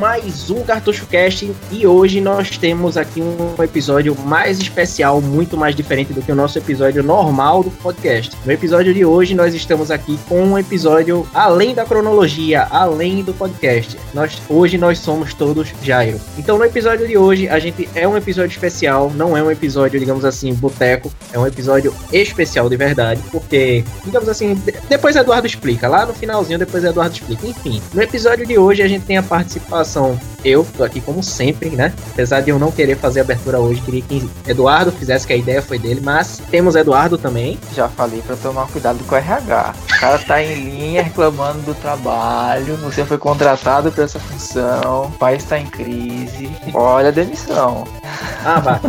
Mais um Cartucho Cast e hoje nós temos aqui um episódio mais especial, muito mais diferente do que o nosso episódio normal do podcast. No episódio de hoje nós estamos aqui com um episódio além da cronologia, além do podcast. Nós hoje nós somos todos Jairo. Então no episódio de hoje a gente é um episódio especial, não é um episódio, digamos assim, boteco, é um episódio especial de verdade, porque digamos assim, depois Eduardo explica, lá no finalzinho depois Eduardo explica. Enfim, no episódio de hoje a gente tem a participação. Eu tô aqui como sempre, né? Apesar de eu não querer fazer abertura hoje, queria que Eduardo fizesse, que a ideia foi dele, mas temos Eduardo também. Já falei para tomar cuidado com o RH. O cara tá em linha reclamando do trabalho, você foi contratado essa função, o país tá em crise. Olha a demissão. Ah, vá.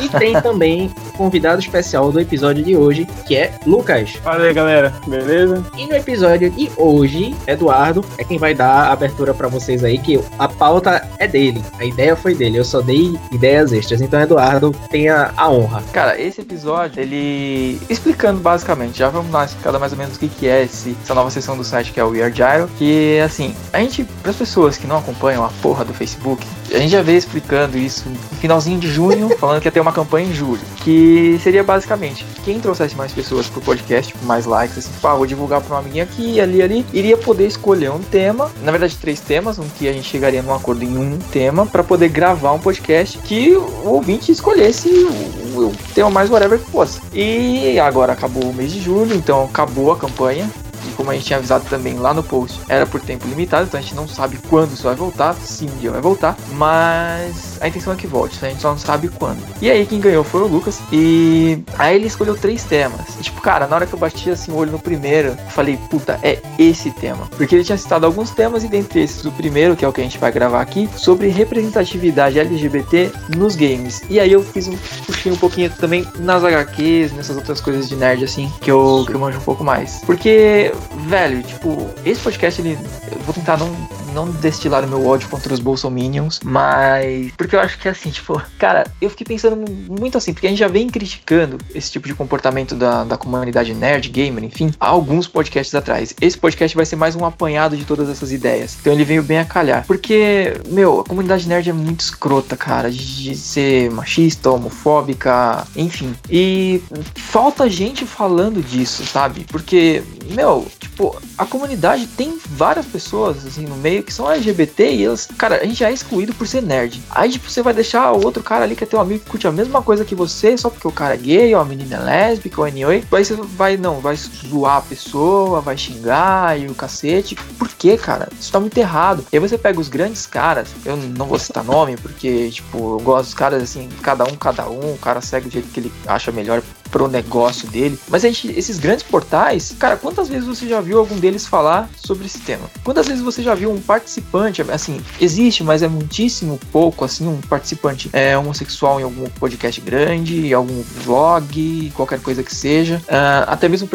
E tem também o convidado especial do episódio de hoje, que é Lucas. Fala aí, galera. Beleza? E no episódio de hoje, Eduardo é quem vai dar a abertura para vocês aí, que a pauta é dele. A ideia foi dele. Eu só dei ideias extras. Então, Eduardo, tenha a honra. Cara, esse episódio, ele. Explicando basicamente, já vamos lá explicar mais ou menos o que, que é esse, essa nova sessão do site que é o We Are Gyro. Que, assim, a gente, para as pessoas que não acompanham a porra do Facebook, a gente já veio explicando isso no finalzinho de junho, falando que ia ter uma campanha em julho. Que seria basicamente quem trouxesse mais pessoas pro podcast, tipo, mais likes, assim, pá, vou divulgar pra uma amiguinha aqui, ali, ali, iria poder escolher um tema, na verdade, três temas, um que a gente chegaria num acordo em um tema, para poder gravar um podcast que o ouvinte escolhesse o, o tema mais whatever que fosse. E agora acabou o mês de julho, então acabou a campanha como a gente tinha avisado também lá no post, era por tempo limitado, então a gente não sabe quando isso vai voltar, se um dia vai voltar, mas a intenção é que volte, a gente só não sabe quando. E aí quem ganhou foi o Lucas, e aí ele escolheu três temas. E, tipo, cara, na hora que eu bati assim o olho no primeiro, eu falei, puta, é esse tema. Porque ele tinha citado alguns temas, e dentre esses, o primeiro, que é o que a gente vai gravar aqui, sobre representatividade LGBT nos games. E aí eu fiz um puxei um pouquinho também nas HQs, nessas outras coisas de nerd, assim, que eu, que eu manjo um pouco mais. Porque velho, tipo, esse podcast ele. Eu vou tentar não, não destilar o meu ódio contra os bolsominions, mas. Porque eu acho que é assim, tipo, cara, eu fiquei pensando muito assim, porque a gente já vem criticando esse tipo de comportamento da, da comunidade nerd, gamer, enfim, há alguns podcasts atrás. Esse podcast vai ser mais um apanhado de todas essas ideias. Então ele veio bem a calhar. Porque, meu, a comunidade nerd é muito escrota, cara, de ser machista, homofóbica, enfim. E falta gente falando disso, sabe? Porque, meu, tipo, a comunidade tem várias pessoas, assim, no meio que são LGBT e elas, cara, a gente já é excluído por ser nerd. Aí, tipo, você vai deixar o outro cara ali que é teu amigo que curte a mesma coisa que você, só porque o cara é gay, ou a menina é lésbica, ou anyway. Aí você vai, não, vai zoar a pessoa, vai xingar e o cacete. Por que, cara? Isso tá muito errado. E aí você pega os grandes caras, eu não vou citar nome, porque, tipo, eu gosto dos caras, assim, cada um, cada um, o cara segue do jeito que ele acha melhor pro negócio dele. Mas a gente, esses grandes portais, cara, quantas vezes você já viu algum deles falar sobre esse tema? Quantas vezes você já viu um participante, assim, existe, mas é muitíssimo pouco, assim, um participante é, homossexual em algum podcast grande, algum vlog, qualquer coisa que seja. Uh, até mesmo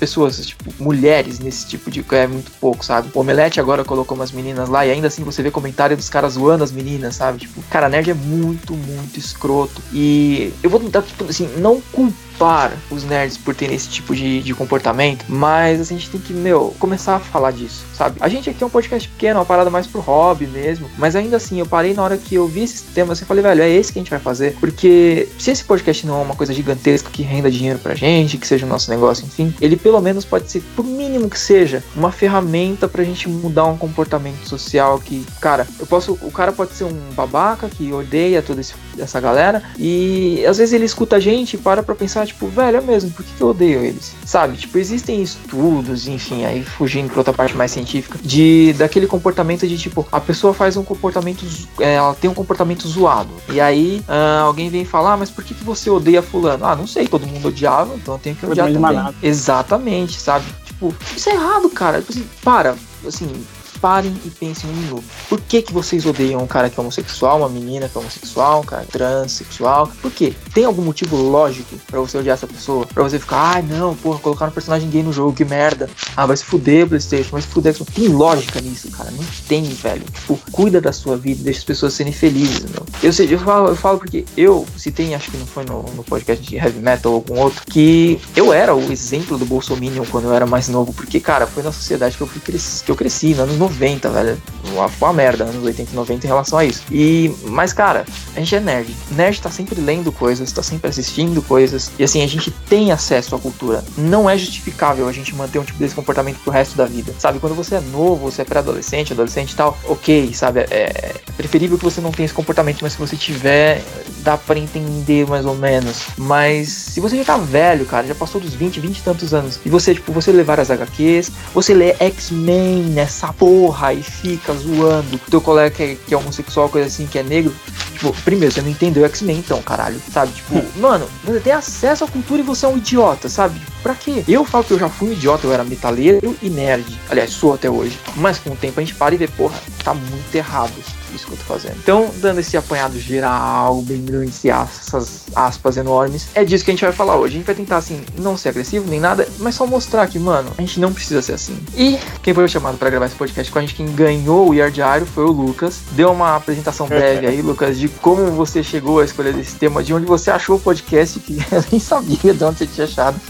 pessoas, tipo, mulheres nesse tipo de. É muito pouco, sabe? O Omelete agora colocou umas meninas lá e ainda assim você vê comentário dos caras zoando as meninas, sabe? Tipo, cara, nerd é muito, muito escroto. E eu vou tentar, tipo, assim, não culpar culpar os nerds por terem esse tipo de, de comportamento, mas a gente tem que, meu, começar a falar disso, sabe? A gente aqui é um podcast pequeno, uma parada mais pro hobby mesmo, mas ainda assim, eu parei na hora que eu vi esses temas e falei, velho, é esse que a gente vai fazer, porque se esse podcast não é uma coisa gigantesca que renda dinheiro pra gente, que seja o nosso negócio, enfim, ele pelo menos pode ser, por mínimo que seja, uma ferramenta pra gente mudar um comportamento social que, cara, eu posso, o cara pode ser um babaca que odeia toda essa galera e às vezes ele escuta a gente e para pra pensar, tipo, velho, é mesmo, por que, que eu odeio eles? Sabe? Tipo, existem estudos, enfim, aí fugindo pra outra parte mais científica, de daquele comportamento de tipo, a pessoa faz um comportamento, é, ela tem um comportamento zoado. E aí uh, alguém vem falar, ah, mas por que, que você odeia fulano? Ah, não sei, todo mundo odiava, então eu tenho que odiar também. Exatamente, sabe? Tipo, isso é errado, cara. Tipo assim, para, assim, parem e pensem um minuto. Por que, que vocês odeiam um cara que é homossexual, uma menina que é homossexual, um cara transexual? Por quê? Tem algum motivo lógico para você odiar essa pessoa? Pra você ficar, ai ah, não, porra, colocar um personagem gay no jogo, que merda. Ah, vai se fuder, Playstation, vai se fuder. Tem lógica nisso, cara. Não tem, velho. Tipo, cuida da sua vida, deixa as pessoas serem felizes, meu. Eu sei, eu falo, eu falo porque eu citei, acho que não foi no, no podcast de heavy metal ou algum outro, que eu era o exemplo do Bolsominion quando eu era mais novo, porque, cara, foi na sociedade que eu, fui cresci, que eu cresci, nos 90, velho. Uma, uma merda, anos 80 e 90 em relação a isso. E, mas, cara, a gente é nerd. Nerd tá sempre lendo coisas, tá sempre assistindo coisas. E assim, a gente tem acesso à cultura. Não é justificável a gente manter um tipo desse comportamento pro resto da vida. Sabe, quando você é novo, você é pré-adolescente, adolescente e tal, ok, sabe? É, é preferível que você não tenha esse comportamento, mas se você tiver, dá para entender mais ou menos. Mas se você já tá velho, cara, já passou dos 20, 20 e tantos anos, e você, tipo, você levar as HQs, você lê X-Men nessa porra e fica zoando teu colega que é, que é homossexual, coisa assim, que é negro. Tipo, primeiro, você não entendeu X-Men então, caralho, sabe? Tipo, mano, você tem acesso à cultura e você é um idiota, sabe? Pra quê? Eu falo que eu já fui um idiota, eu era metaleiro e nerd. Aliás, sou até hoje. Mas com o tempo a gente para e vê, porra, tá muito errado isso que eu tô fazendo. Então, dando esse apanhado geral, bem grande, essas aspas enormes, é disso que a gente vai falar hoje. A gente vai tentar, assim, não ser agressivo nem nada, mas só mostrar que, mano, a gente não precisa ser assim. E quem foi chamado para gravar esse podcast com a gente, quem ganhou o Year Diário foi o Lucas. Deu uma apresentação breve aí, Lucas, de como você chegou a escolher esse tema, de onde você achou o podcast, que eu nem sabia de onde você tinha achado.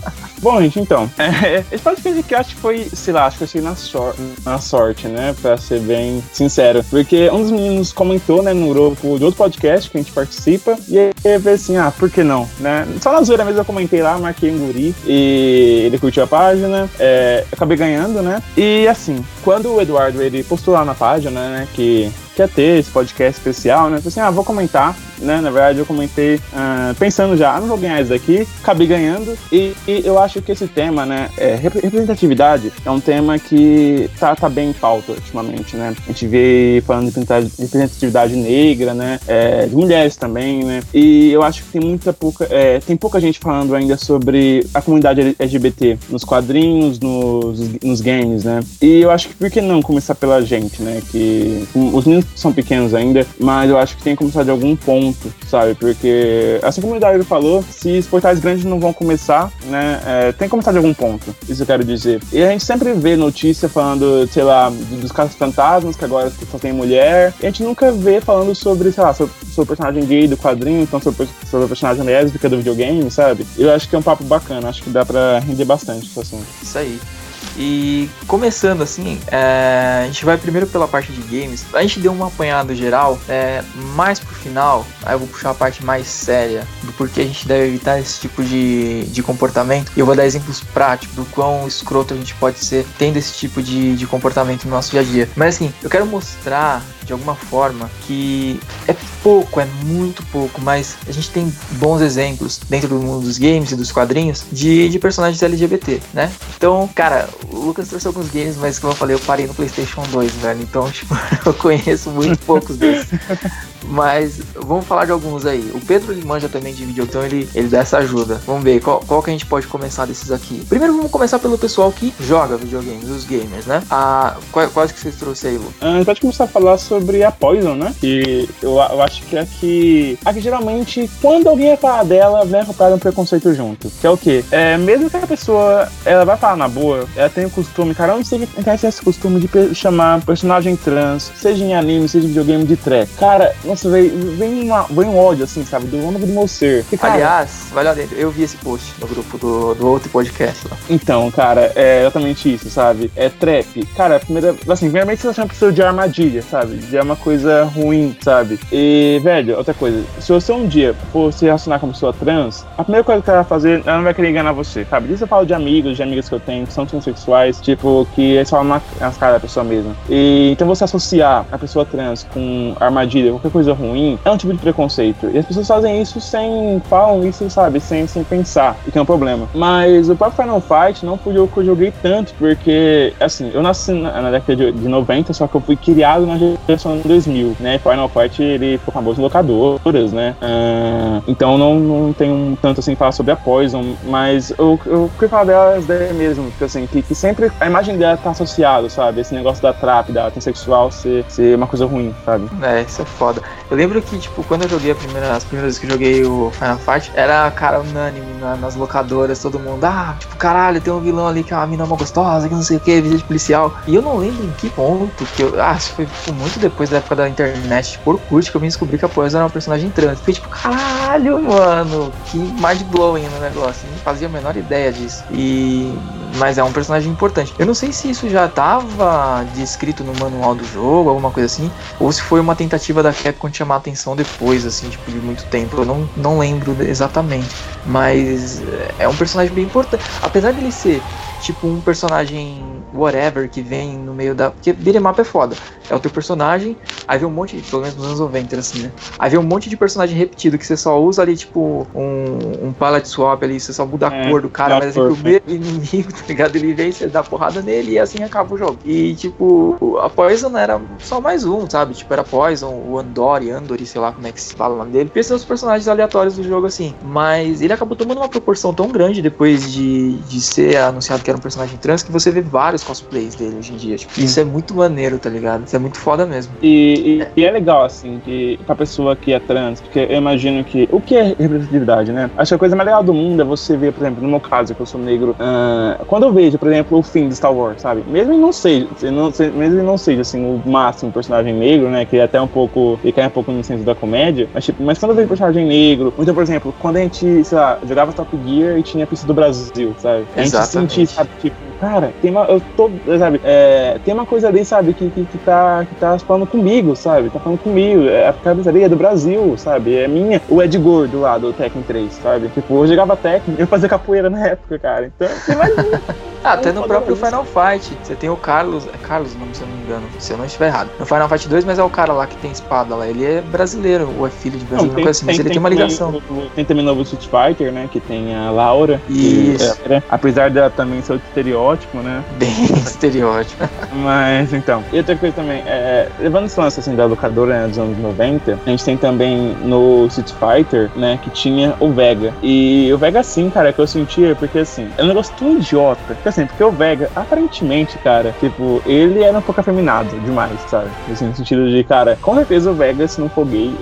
Bom, gente, então, é, esse podcast foi, sei lá, acho que achei na, sor na sorte, né, pra ser bem sincero, porque um dos meninos comentou, né, no grupo de outro podcast que a gente participa, e aí eu falei assim, ah, por que não, né, só na zoeira mesmo eu comentei lá, marquei um guri, e ele curtiu a página, é, acabei ganhando, né, e assim, quando o Eduardo, ele postou lá na página, né, que quer ter esse podcast especial, né? Falei assim, ah, vou comentar, né? Na verdade, eu comentei uh, pensando já, ah, não vou ganhar isso daqui, acabei ganhando. E, e, eu acho que esse tema, né, é, representatividade é um tema que tá, tá bem em pauta ultimamente, né? A gente vê falando de representatividade negra, né? É, de mulheres também, né? E eu acho que tem muita pouca, é, tem pouca gente falando ainda sobre a comunidade LGBT nos quadrinhos, nos, nos games, né? E eu acho que por que não começar pela gente, né? Que os meninos são pequenos ainda, mas eu acho que tem que começar de algum ponto, sabe? Porque, assim como o Dario falou, se os portais grandes não vão começar, né, é, tem que começar de algum ponto, isso eu quero dizer. E a gente sempre vê notícia falando, sei lá, dos casos fantasmas, que agora só tem mulher, e a gente nunca vê falando sobre, sei lá, sobre, sobre personagem gay do quadrinho, então sobre, sobre personagem lésbica do videogame, sabe? Eu acho que é um papo bacana, acho que dá pra render bastante esse assunto. Isso aí. E começando assim, é, a gente vai primeiro pela parte de games. A gente deu um apanhado geral, é, mais pro final, aí eu vou puxar a parte mais séria do porquê a gente deve evitar esse tipo de, de comportamento. E eu vou dar exemplos práticos do quão escroto a gente pode ser tendo esse tipo de, de comportamento no nosso dia a dia. Mas assim, eu quero mostrar de alguma forma que é pouco, é muito pouco, mas a gente tem bons exemplos dentro do mundo dos games e dos quadrinhos de, de personagens LGBT, né? Então, cara, o Lucas trouxe alguns games, mas como eu falei, eu parei no PlayStation 2, velho. Então, tipo, eu conheço muito poucos desses. Mas vamos falar de alguns aí. O Pedro ele manja também de então ele, ele dá essa ajuda. Vamos ver qual, qual que a gente pode começar desses aqui. Primeiro vamos começar pelo pessoal que joga videogames, os gamers, né? Ah, quais, que vocês trouxeram aí, Lu? A gente pode começar a falar sobre a Poison, né? Que eu, eu acho que aqui, aqui geralmente, quando alguém vai falar dela, vem acompanhado um preconceito junto. Que é o quê? É, mesmo que a pessoa ela vai falar na boa, ela tem o costume, cara, eu não sei tem esse costume de chamar personagem trans, seja em anime, seja em videogame de track. Cara, nossa, vem, vem, uma, vem um ódio, assim, sabe? Do âmago do meu ser. cara, Aliás, vai lá dentro. Eu vi esse post no grupo do, do outro podcast lá. Então, cara, é exatamente isso, sabe? É trap. Cara, primeira, assim, primeiramente você chama pessoa de armadilha, sabe? De uma coisa ruim, sabe? E, velho, outra coisa. Se você um dia for se relacionar com uma pessoa trans, a primeira coisa que ela vai fazer, ela não vai querer enganar você, sabe? Disso eu falo de amigos, de amigas que eu tenho, que são transexuais, tipo, que eles falam nas caras da pessoa mesmo. E então você associar a pessoa trans com armadilha, qualquer coisa coisa ruim, é um tipo de preconceito. E as pessoas fazem isso sem. falam isso, sabe, sem, sem pensar, o que é um problema. Mas o próprio Final Fight não foi o que eu joguei tanto, porque, assim, eu nasci na, na década de, de 90, só que eu fui criado na geração de 2000, né? Final Fight ele ficou com bolsa locadoras, né? Uh, então não, não tenho tanto assim falar sobre a Poison, mas eu, eu queria falar dela ideia mesmo, porque assim, que, que, sempre a imagem dela tá associada, sabe? Esse negócio da trap, da transexual ser, ser uma coisa ruim, sabe? É, isso é foda. Eu lembro que, tipo, quando eu joguei primeira, as primeiras vezes que eu joguei o Final Fight, era, cara, unânime na, nas locadoras, todo mundo, ah, tipo, caralho, tem um vilão ali que é uma mina uma gostosa, que não sei o que, visita policial. E eu não lembro em que ponto, que eu, ah, que foi tipo, muito depois da época da internet, tipo, Orkut, que eu vim descobrir que a Poison era uma personagem trans. Fiquei tipo, caralho, mano, que mind blowing no negócio. Não fazia a menor ideia disso. E mas é um personagem importante. Eu não sei se isso já tava descrito no manual do jogo, alguma coisa assim, ou se foi uma tentativa da Capcom chamar a atenção depois, assim, tipo, de muito tempo. Eu não, não lembro exatamente. Mas é um personagem bem importante. Apesar dele ser tipo um personagem whatever que vem no meio da. Porque beat'em mapa é foda. É o teu personagem, aí vem um monte, pelo menos nos anos 90, assim, né? Aí vem um monte de personagem repetido que você só usa ali, tipo, um, um palette swap ali, você só muda a é, cor do cara, mas assim, o mesmo inimigo, tá ligado? Ele vem, você dá porrada nele e assim acaba o jogo. E, tipo, a Poison era só mais um, sabe? Tipo, era Poison, o Andori, Andori, sei lá como é que se fala o nome dele. Pensando os personagens aleatórios do jogo, assim. Mas ele acabou tomando uma proporção tão grande depois de, de ser anunciado que era um personagem trans que você vê vários cosplays dele hoje em dia. Tipo, isso é muito maneiro, tá ligado? Isso é muito foda mesmo. E, e, e, é legal, assim, que pra pessoa que é trans, porque eu imagino que. O que é representatividade, né? Acho que a coisa mais legal do mundo é você ver, por exemplo, no meu caso, que eu sou negro, uh, quando eu vejo, por exemplo, o fim de Star Wars, sabe? Mesmo ele não seja, não, mesmo não seja, assim, o máximo personagem negro, né? Que é até um pouco. e cai um pouco no senso da comédia, mas, tipo, mas quando eu vejo personagem negro, então, por exemplo, quando a gente, sei lá, jogava Top Gear e tinha a pista do Brasil, sabe? A gente Exatamente. sentia, sabe, tipo, cara, tem uma. Eu tô, sabe, é, tem uma coisa ali, sabe, que, que, que, tá, que tá falando comigo, sabe? Tá falando comigo. É, a cabeça ali é do Brasil, sabe? É minha. O Ed Gordo lá do Tekken 3, sabe? Tipo, eu jogava Tekken, eu fazia capoeira na época, cara. Então, imagina. ah, até no próprio Final Fight. Você tem o Carlos. É Carlos o nome, se eu não me engano. Se eu não estiver errado. No Final Fight 2, mas é o cara lá que tem espada lá. Ele é brasileiro, ou é filho de brasileiro, não, tem, assim, mas tem, ele tem, uma ligação. Também, tem também o novo Street Fighter, né? Que tem a Laura. Isso. Que, é, apesar dela também ser outro estereótipo, né? Bem estereótipo. Mas então. E outra coisa também, é, levando esse lance assim da locadora né, dos anos 90, a gente tem também no Street Fighter, né, que tinha o Vega. E o Vega, sim, cara, que eu sentia, porque assim, é um negócio tão idiota. Porque assim, porque o Vega, aparentemente, cara, tipo, ele era um pouco afeminado demais, sabe? Assim, no sentido de, cara, com certeza o Vega, se não for gay,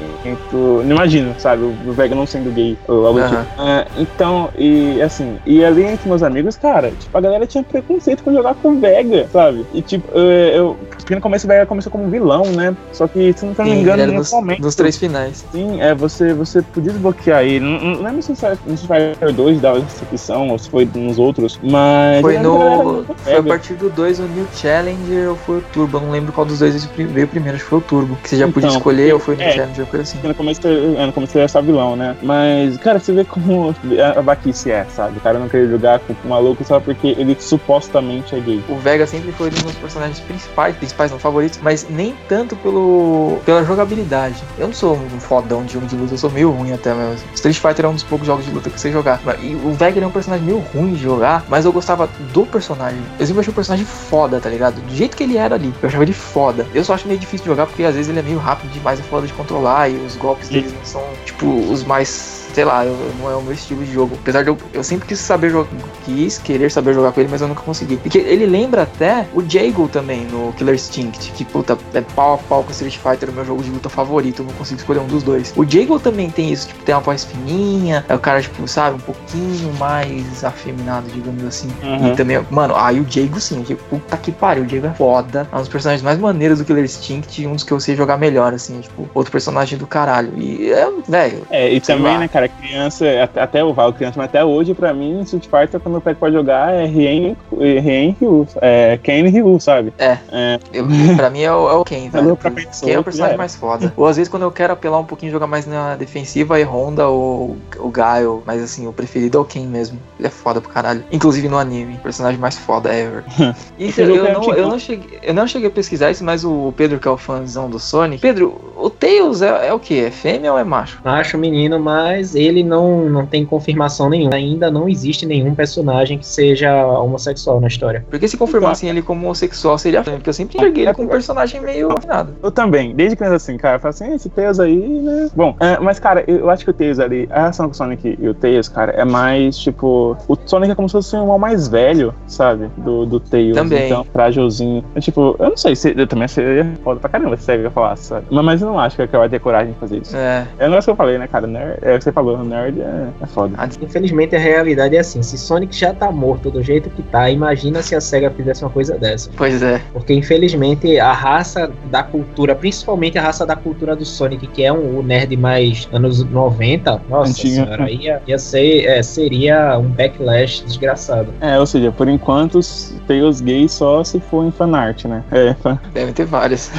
tu, não imagino, sabe? O Vega não sendo gay ou algo uhum. tipo. Uh, então, e assim, e ali entre meus amigos, cara, tipo, a galera tinha preconceito com jogar com o Vega, sabe? E tipo, eu, eu porque no começo o Vega começou como vilão, né? Só que, se não me engano, no nos, momento. Nos três finais. Sim, é, você, você podia desbloquear ele. Não, não lembro se no Street Fighter 2 dava essa opção ou se foi nos outros, mas. Foi no. Foi a partir do 2 o New Challenger ou foi o Turbo? Eu não lembro qual dos dois veio primeiro, acho que foi o Turbo. Que você já então, podia escolher ou foi o New é, Challenger, coisa assim. No começo, é, no começo era só vilão, né? Mas, cara, você vê como a baquice é, sabe? O cara não queria jogar com o maluco só porque ele supostamente é gay. O Vega sempre foi um dos personagens principais, principais não favoritos, mas nem tanto pelo pela jogabilidade. Eu não sou um fodão de jogo de luta, eu sou meio ruim até mesmo. Street Fighter é um dos poucos jogos de luta que você jogar. E o Vega é um personagem meio ruim de jogar, mas eu gostava do personagem. Eu sempre achei o personagem foda, tá ligado? Do jeito que ele era ali, eu achava ele foda. Eu só acho meio difícil de jogar porque às vezes ele é meio rápido demais, é foda de controlar e os golpes dele não são, tipo, os mais sei lá, eu, não é o meu estilo de jogo. Apesar de eu, eu sempre quis saber jogar, quis querer saber jogar com ele, mas eu nunca consegui. Porque ele lembra até o Jago também no Killer Instinct, que puta, é pau a pau com Street Fighter, o meu jogo de luta favorito, eu não consigo escolher um dos dois. O Jago também tem isso, tipo, tem uma voz fininha, é o cara, tipo, sabe, um pouquinho mais afeminado, digamos assim. Uhum. E também, mano, aí o Jago sim, tipo, puta que pariu, o Jago é foda, é um dos personagens mais maneiros do Killer Instinct e um dos que eu sei jogar melhor, assim, tipo, outro personagem do caralho. E é, velho. É, e também, lá. né, cara, criança, até eu falo criança, mas até hoje, pra mim, Street Fighter, quando eu pego pra jogar, é Rien, Rien Ryu, é Ken Ryu, sabe? É. é. Eu, pra mim é o, é o Ken, velho. Ken é o personagem é. mais foda. Ou às vezes quando eu quero apelar um pouquinho jogar mais na defensiva, é Honda ou o Gaio, mas assim, o preferido é o Ken mesmo. Ele é foda pro caralho. Inclusive no anime, personagem mais foda ever. Isso, eu, eu, não, eu, não cheguei, eu não cheguei a pesquisar isso, mas o Pedro, que é o fãzão do Sonic. Pedro, o Tails é, é o que? É fêmea ou é macho? Macho, menino, mas ele não, não tem confirmação nenhuma. Ainda não existe nenhum personagem que seja homossexual na história. Porque se confirmassem ele como homossexual seria fêmea, porque eu sempre enxerguei ele como um personagem meio afinado. Eu também, desde criança assim, cara, eu falo assim, esse Tails aí, né? Bom, é, mas cara, eu acho que o Tails ali, a relação com o Sonic e o Tails, cara, é mais tipo. O Sonic é como se fosse um irmão mais velho, sabe? Do, do Tails. Também. Então, frágilzinho. É, tipo, eu não sei se eu também seria foda pra caramba se você ia falar, sabe? Mas, mas não não acho que ela vai ter coragem de fazer isso. É. É o negócio que eu falei, né, cara? Nerd, é o que você falou, nerd é, é foda. Infelizmente a realidade é assim, se Sonic já tá morto do jeito que tá, imagina se a SEGA fizesse uma coisa dessa. Pois é. Porque infelizmente a raça da cultura, principalmente a raça da cultura do Sonic, que é um, o nerd mais anos 90, nossa Antiga. senhora, ia, ia ser, é, seria um backlash desgraçado. É, ou seja, por enquanto tem os gays só se for em fanart, né? É, fan... Deve ter várias.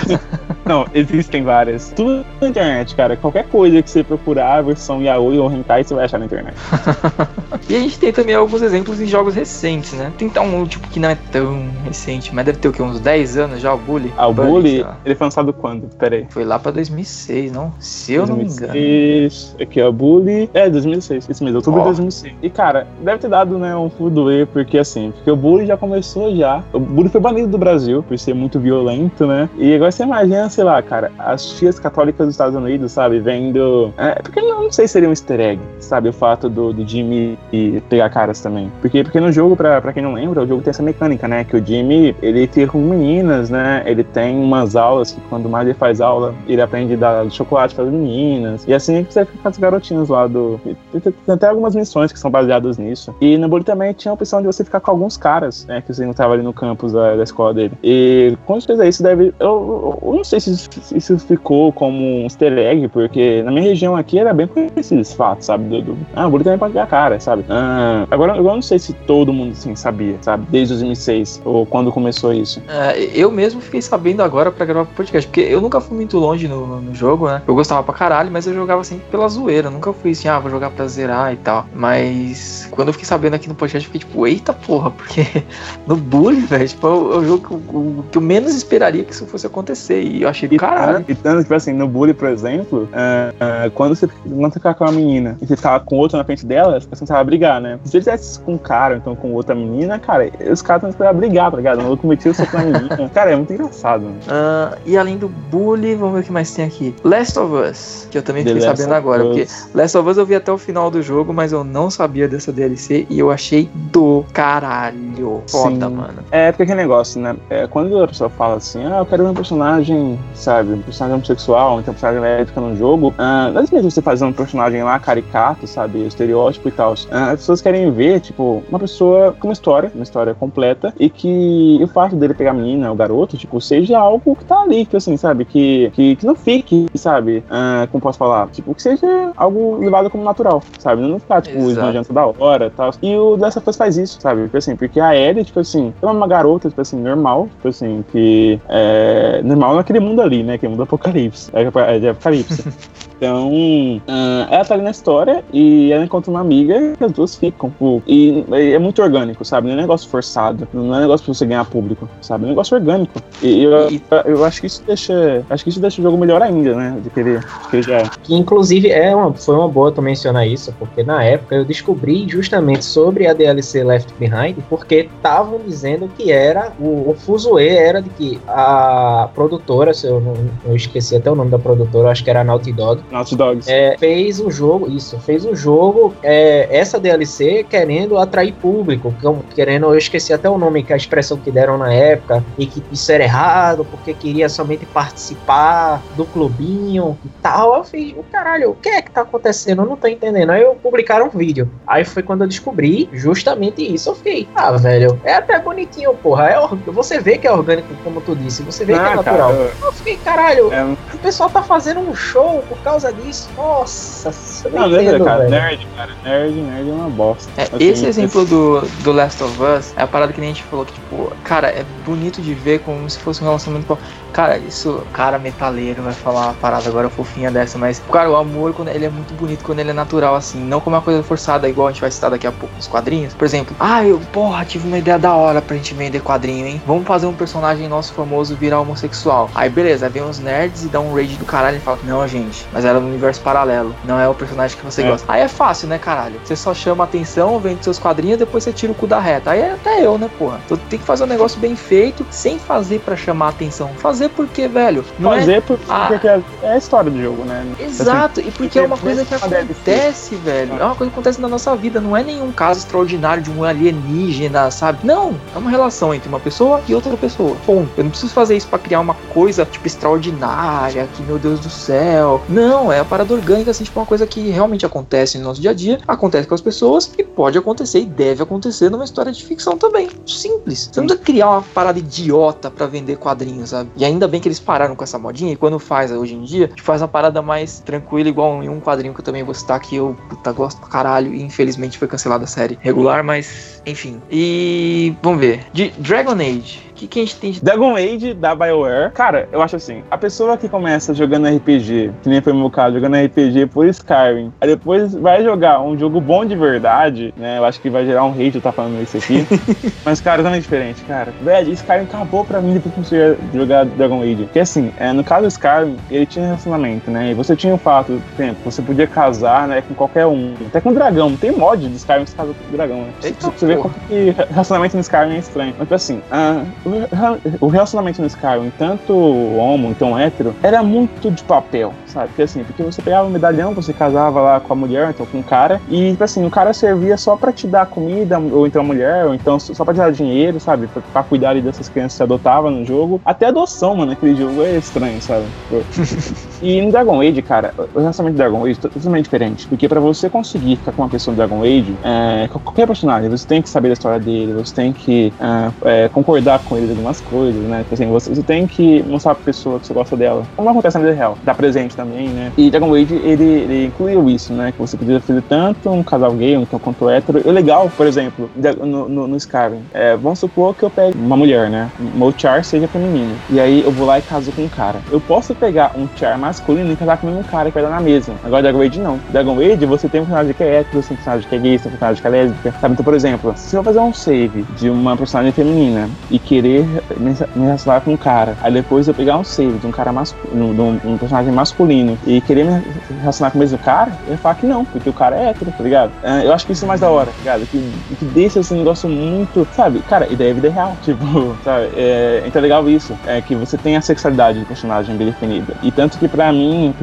Não, existem várias. Tudo na internet, cara. Qualquer coisa que você procurar, a versão yaoi ou hentai, você vai achar na internet. e a gente tem também alguns exemplos em jogos recentes, né? Tem um tipo que não é tão recente, mas deve ter o quê? Uns 10 anos já, o Bully? Ah, o Bully, Bully, ele foi lançado quando? Pera aí. Foi lá pra 2006, não? Se eu não me engano. 2006. Aqui, ó, Bully. É, 2006. Isso mesmo, outubro Ó. de 2006. E, cara, deve ter dado, né, um fudoê, porque assim, porque o Bully já começou já. O Bully foi banido do Brasil por ser muito violento, né? E agora você imagina, sei lá, cara, as tias católicas dos Estados Unidos, sabe, vendo. É, porque não, não sei se seria um easter egg, sabe, o fato do, do Jimmy pegar caras também. Porque, porque no jogo, pra, pra quem não lembra, o jogo tem essa mecânica, né? Que o Jimmy, ele fica com meninas, né? Ele tem umas aulas que quando mais ele faz aula, ele aprende a dar chocolate para as meninas. E assim que você fica com as garotinhas lá do. Tem, até algumas missões que são baseadas nisso. E no Bully também tinha a opção de você ficar com alguns caras, né? Que você encontrava ali no campus da, da escola dele. E com certeza isso deve. Eu, eu não sei se isso ficou como um easter egg, porque na minha região aqui era bem conhecido esse fato, sabe? Do, do- ah, o Bully também pode pegar cara, sabe? Ah, agora, agora eu não sei se todo mundo assim sabia, sabe? Desde 2006, ou quando começou isso. É, eu mesmo fiquei sabendo agora pra gravar podcast, porque eu nunca fui muito longe no, no jogo, né? Eu gostava pra caralho, mas eu jogava sempre pela zoeira. Nunca fui assim, ah, vou jogar pra zerar e tal. Mas quando eu fiquei sabendo aqui no podcast, eu fiquei tipo, eita porra, porque no Bully, velho, tipo, é o, é jogo que eu, o- que eu menos esperaria que isso fosse acontecer. E eu achei do caralho. e tanto, tipo assim, no bullying, por exemplo, ah, ah, quando você quando você ficar com menina e você tava com outra na frente dela, você começava a brigar, né? Se ele tivesse com um cara, então com outra menina, cara, os caras estão esperando brigar, tá ligado? O maluco metia o soco na menina. Cara, é muito engraçado. Né? Ah, e além do Bully, vamos ver o que mais tem aqui. Last of Us, que eu também The fiquei Last sabendo agora, porque. Last of Us eu vi até o final do jogo, mas eu não sabia dessa DLC e eu achei do caralho. Foda, Sim. mano. É, porque aquele negócio, né? É, quando a pessoa fala assim, ah, eu quero ver um personagem, sabe, um personagem homossexual, então um personagem lésbica no jogo, não é mesmo você fazer um personagem lá caricato, sabe, estereótipo e tal. Ah, as pessoas querem ver, tipo, uma pessoa com uma história, uma história completa, e que o fato dele pegar a menina, o garoto, tipo, seja algo que tá ali, que assim, sabe, que, que, que não fique, sabe, ah, como posso falar, tipo, que seja algo levado como natural, sabe, não ficar, tipo, esbanjando toda hora e tal. E o of Us faz isso, sabe, tipo assim, porque a Ellie, tipo assim, é uma garota, tipo assim, normal, tipo assim, que é normal naquele mundo ali, né, que é o mundo do apocalipse, é, é de apocalipse. Então, ah, ela tá ali na história e ela encontra uma amiga e as duas ficam. pô. E é muito orgânico, sabe? Não é um negócio forçado. Não é um negócio pra você ganhar público, sabe? É um negócio orgânico. E eu, E- eu acho que isso deixa. Acho que isso deixa o jogo melhor ainda, né? Do que ele, do que já é. Que inclusive é uma, foi uma boa tu mencionar isso, porque na época eu descobri justamente sobre a DLC Left Behind, porque estavam dizendo que era o, o fuzuê era de que a produtora, se eu não eu esqueci até o nome da produtora, acho que era a Naughty Dog, Naughty Dogs. é, fez o jogo, isso, fez o jogo, é, essa DLC querendo atrair público, querendo, eu esqueci até o nome, que a expressão que deram na época, e que isso era errado, porque queria somente participar do clubinho e tal. Eu fiz, o caralho, o que é que tá acontecendo? Eu não tô entendendo. Aí eu publicaram um vídeo. Aí foi quando eu descobri justamente isso. Eu fiquei, ah, velho, é até bonitinho, porra. É Você vê que é orgânico, como tu disse, você vê que é Ah, natural. cara, Eu fiquei, caralho, é, o pessoal tá fazendo um show por causa disso. Nossa, não, é, entendo, cara. velho. Nerd, cara. Nerd, nerd é uma bosta. É, Assim, esse exemplo do, do Last of Us é a parada que nem a gente falou que, tipo, cara, é bonito de ver como se fosse um relacionamento. com- Cara, isso, cara metaleiro vai falar uma parada agora fofinha dessa, mas, cara, o amor, quando ele é muito bonito quando ele é natural, assim, não como uma coisa forçada, igual a gente vai citar daqui a pouco nos quadrinhos. Por exemplo, ah, eu, porra, tive uma ideia da hora pra gente vender quadrinho, hein? Vamos fazer um personagem nosso famoso virar homossexual. Aí, beleza, vem uns nerds e dá um rage do caralho e fala, não, gente, mas era no universo paralelo, não é o personagem que você É. gosta. Aí é fácil, né, caralho? Você só chama atenção, vende seus quadrinhos, depois você tira o cu da reta. Aí é até eu, né, porra? Então tem que fazer um negócio bem feito, sem fazer pra chamar atenção. Fazer porque, velho, não é Fazer por- Ah. porque é é a história do jogo, né? Exato, e porque é uma coisa que acontece, velho. É uma coisa que acontece na nossa vida, não é nenhum caso extraordinário de um alienígena, sabe? Não, é uma relação entre uma pessoa e outra pessoa. Ponto. Eu não preciso fazer isso pra criar uma coisa, tipo, extraordinária é aqui, meu Deus do céu. Não, é a parada orgânica, assim, tipo uma coisa que realmente acontece no nosso dia a dia, acontece com as pessoas e pode acontecer e deve acontecer numa história de ficção também. Simples. Você não precisa criar uma parada idiota para vender quadrinhos, sabe? E ainda bem que eles pararam com essa modinha e quando faz hoje em dia, faz uma parada mais tranquila, igual em um quadrinho que eu também vou citar que eu puta, gosto pra caralho e infelizmente foi cancelada a série regular, mas enfim. E vamos ver. De Dragon Age que, que a gente tem. Dragon Age da BioWare. Cara, eu acho assim, a pessoa que começa jogando RPG, que nem foi o meu caso, jogando RPG por Skyrim, aí depois vai jogar um jogo bom de verdade, né? Eu acho que vai gerar um hate eu tá falando isso aqui. Mas, cara, não é diferente, cara. Velho, Skyrim acabou pra mim depois que comecei a jogar Dragon Age. Porque assim, é, no caso do Skyrim, ele tinha relacionamento, né? E você tinha o fato, por exemplo, você podia casar, né, com qualquer um. Até com dragão. Tem mod de Skyrim que você casa com dragão, né? Eita, você, vê como que relacionamento no Skyrim é estranho. Mas assim, uh, o relacionamento no Skyrim, tanto homo, então hétero, era muito de papel, sabe? Porque assim, porque você pegava um medalhão, você casava lá com a mulher, então com o cara, e tipo assim, o cara servia só pra te dar comida, ou então a mulher, ou então só pra te dar dinheiro, sabe? Pra, pra cuidar ali dessas crianças que você adotava no jogo. Até adoção, mano, naquele jogo é estranho, sabe? e no Dragon Age, cara, o relacionamento do Dragon Age é totalmente diferente. Porque pra você conseguir ficar com uma pessoa do Dragon Age, é, qualquer personagem, você tem que saber da história dele, você tem que é, é, concordar com ele de algumas coisas, né? Tipo assim, você, você tem que mostrar pra pessoa que você gosta dela. Como acontece na vida real. Dar presente também, né? E Dragon Age, ele, ele incluiu isso, né? Que você podia fazer tanto um casal gay, então quanto hétero. E o legal, por exemplo, no, no, no Skyrim, é, vamos supor que eu pegue uma mulher, né? Meu char seja feminino. E aí eu vou lá e caso com um cara. Eu posso pegar um char masculino e casar com um cara que vai dar na mesma. Agora Dragon Age não. Dragon Age, você tem um personagem que é hétero, você tem um personagem que é gay, você tem um personagem que é lésbica, sabe? Então, por exemplo, se eu fazer um save de uma personagem feminina e querer me relacionar com um cara, aí depois eu pegar um save de um cara masculino, de um, um personagem masculino e querer me relacionar com o mesmo cara, eu ia falar que não, porque o cara é hétero, tá ligado? Uh, eu acho que isso é mais da hora, tá ligado? Que, que deixa esse negócio muito, sabe? Cara, ideia é vida real, tipo, sabe? É, então é legal isso, é que você tem a sexualidade do personagem bem definida. E tanto que pra mim,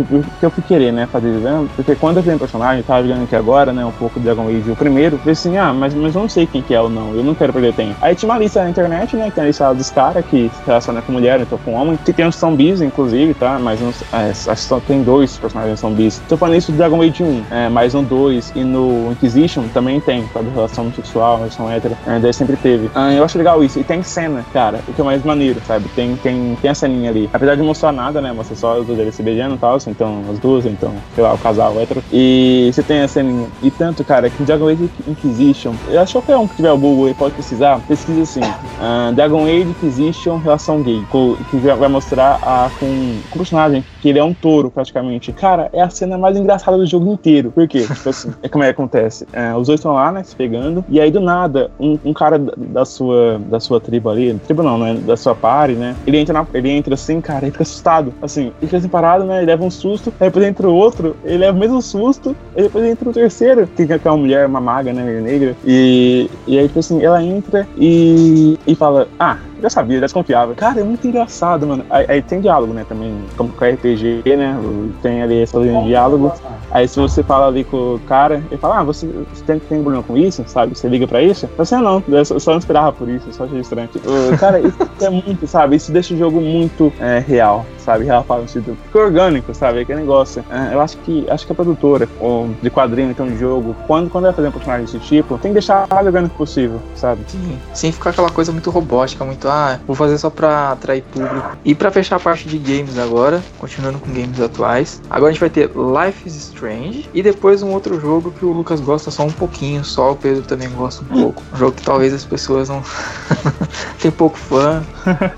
que eu fui querer, né, fazer exame, porque quando eu vi um personagem, eu tava jogando aqui agora, né, um pouco Dragon Age, o primeiro, eu falei assim, ah, mas, mas eu não sei quem que é ou não, eu não quero perder tempo. Aí tinha uma lista na internet, né, que lista dos caras que se relaciona com mulher, então com homem, que tem uns zombies, inclusive, tá? Mas uns, é, acho que só tem dois personagens zombies. Tô falando isso do Dragon Age 1, é, mas no 2 e no Inquisition também tem, sabe? Relação sexual, relação hétero, é, daí sempre teve. Ah, eu acho legal isso. E tem cena, cara, o que é mais maneiro, sabe? Tem, tem, tem a ceninha ali. Apesar de mostrar nada, né? Mostra só os dois se beijando e tal, assim, então as duas, então, sei lá, o casal hétero. E você tem a ceninha. E tanto, cara, que Dragon Age Inquisition, eu acho que qualquer um que tiver o Google e pode precisar, pesquisa assim: uh, Dragon Age Inquisition relação gay, que vai mostrar a, com, com o personagem, que ele é um touro praticamente. Cara, é a cena mais engraçada do jogo inteiro. Por quê? Tipo assim, é como é que acontece. É, os dois estão lá, né, se pegando, e aí do nada, um, um, cara da sua, da sua tribo ali, tribo não, né, da sua party, né, ele entra, na, ele entra assim, cara, ele fica assustado, assim, ele fica assim parado, né, ele leva um susto, aí depois entra outro, ele leva o mesmo susto, aí depois entra o terceiro, que é uma mulher, uma maga, né, negra, e, e aí, tipo assim, ela entra e, e fala, ah, já sabia, já desconfiava. Cara, é muito engraçado, mano. Aí, aí tem diálogo, né, também, como com RPG, né, tem ali essa linha de diálogo. Aí se você fala ali com o cara, ele fala, ah, você, você tem, tem problema com isso, sabe? Você liga pra isso? Você não, eu só, não esperava por isso, só achei estranho. Tipo, cara, isso é muito, sabe? Isso deixa o jogo muito é, real, sabe? Real fala no sentido, fica orgânico, sabe? Aquele negócio. É, eu acho que acho que a produtora, ou de quadrinho, então, de jogo, quando, quando vai fazer um personagem desse tipo, tem que deixar o mais orgânico possível, sabe? Sim, sem ficar aquela coisa muito robótica, muito, ah, vou fazer só pra atrair público. E pra fechar a parte de games agora, continuando com games atuais, agora a gente vai ter Life is Strange e depois um outro jogo que o Lucas gosta só um pouquinho, só o Pedro também gosta um pouco. Um jogo que talvez as pessoas não. tem pouco fã.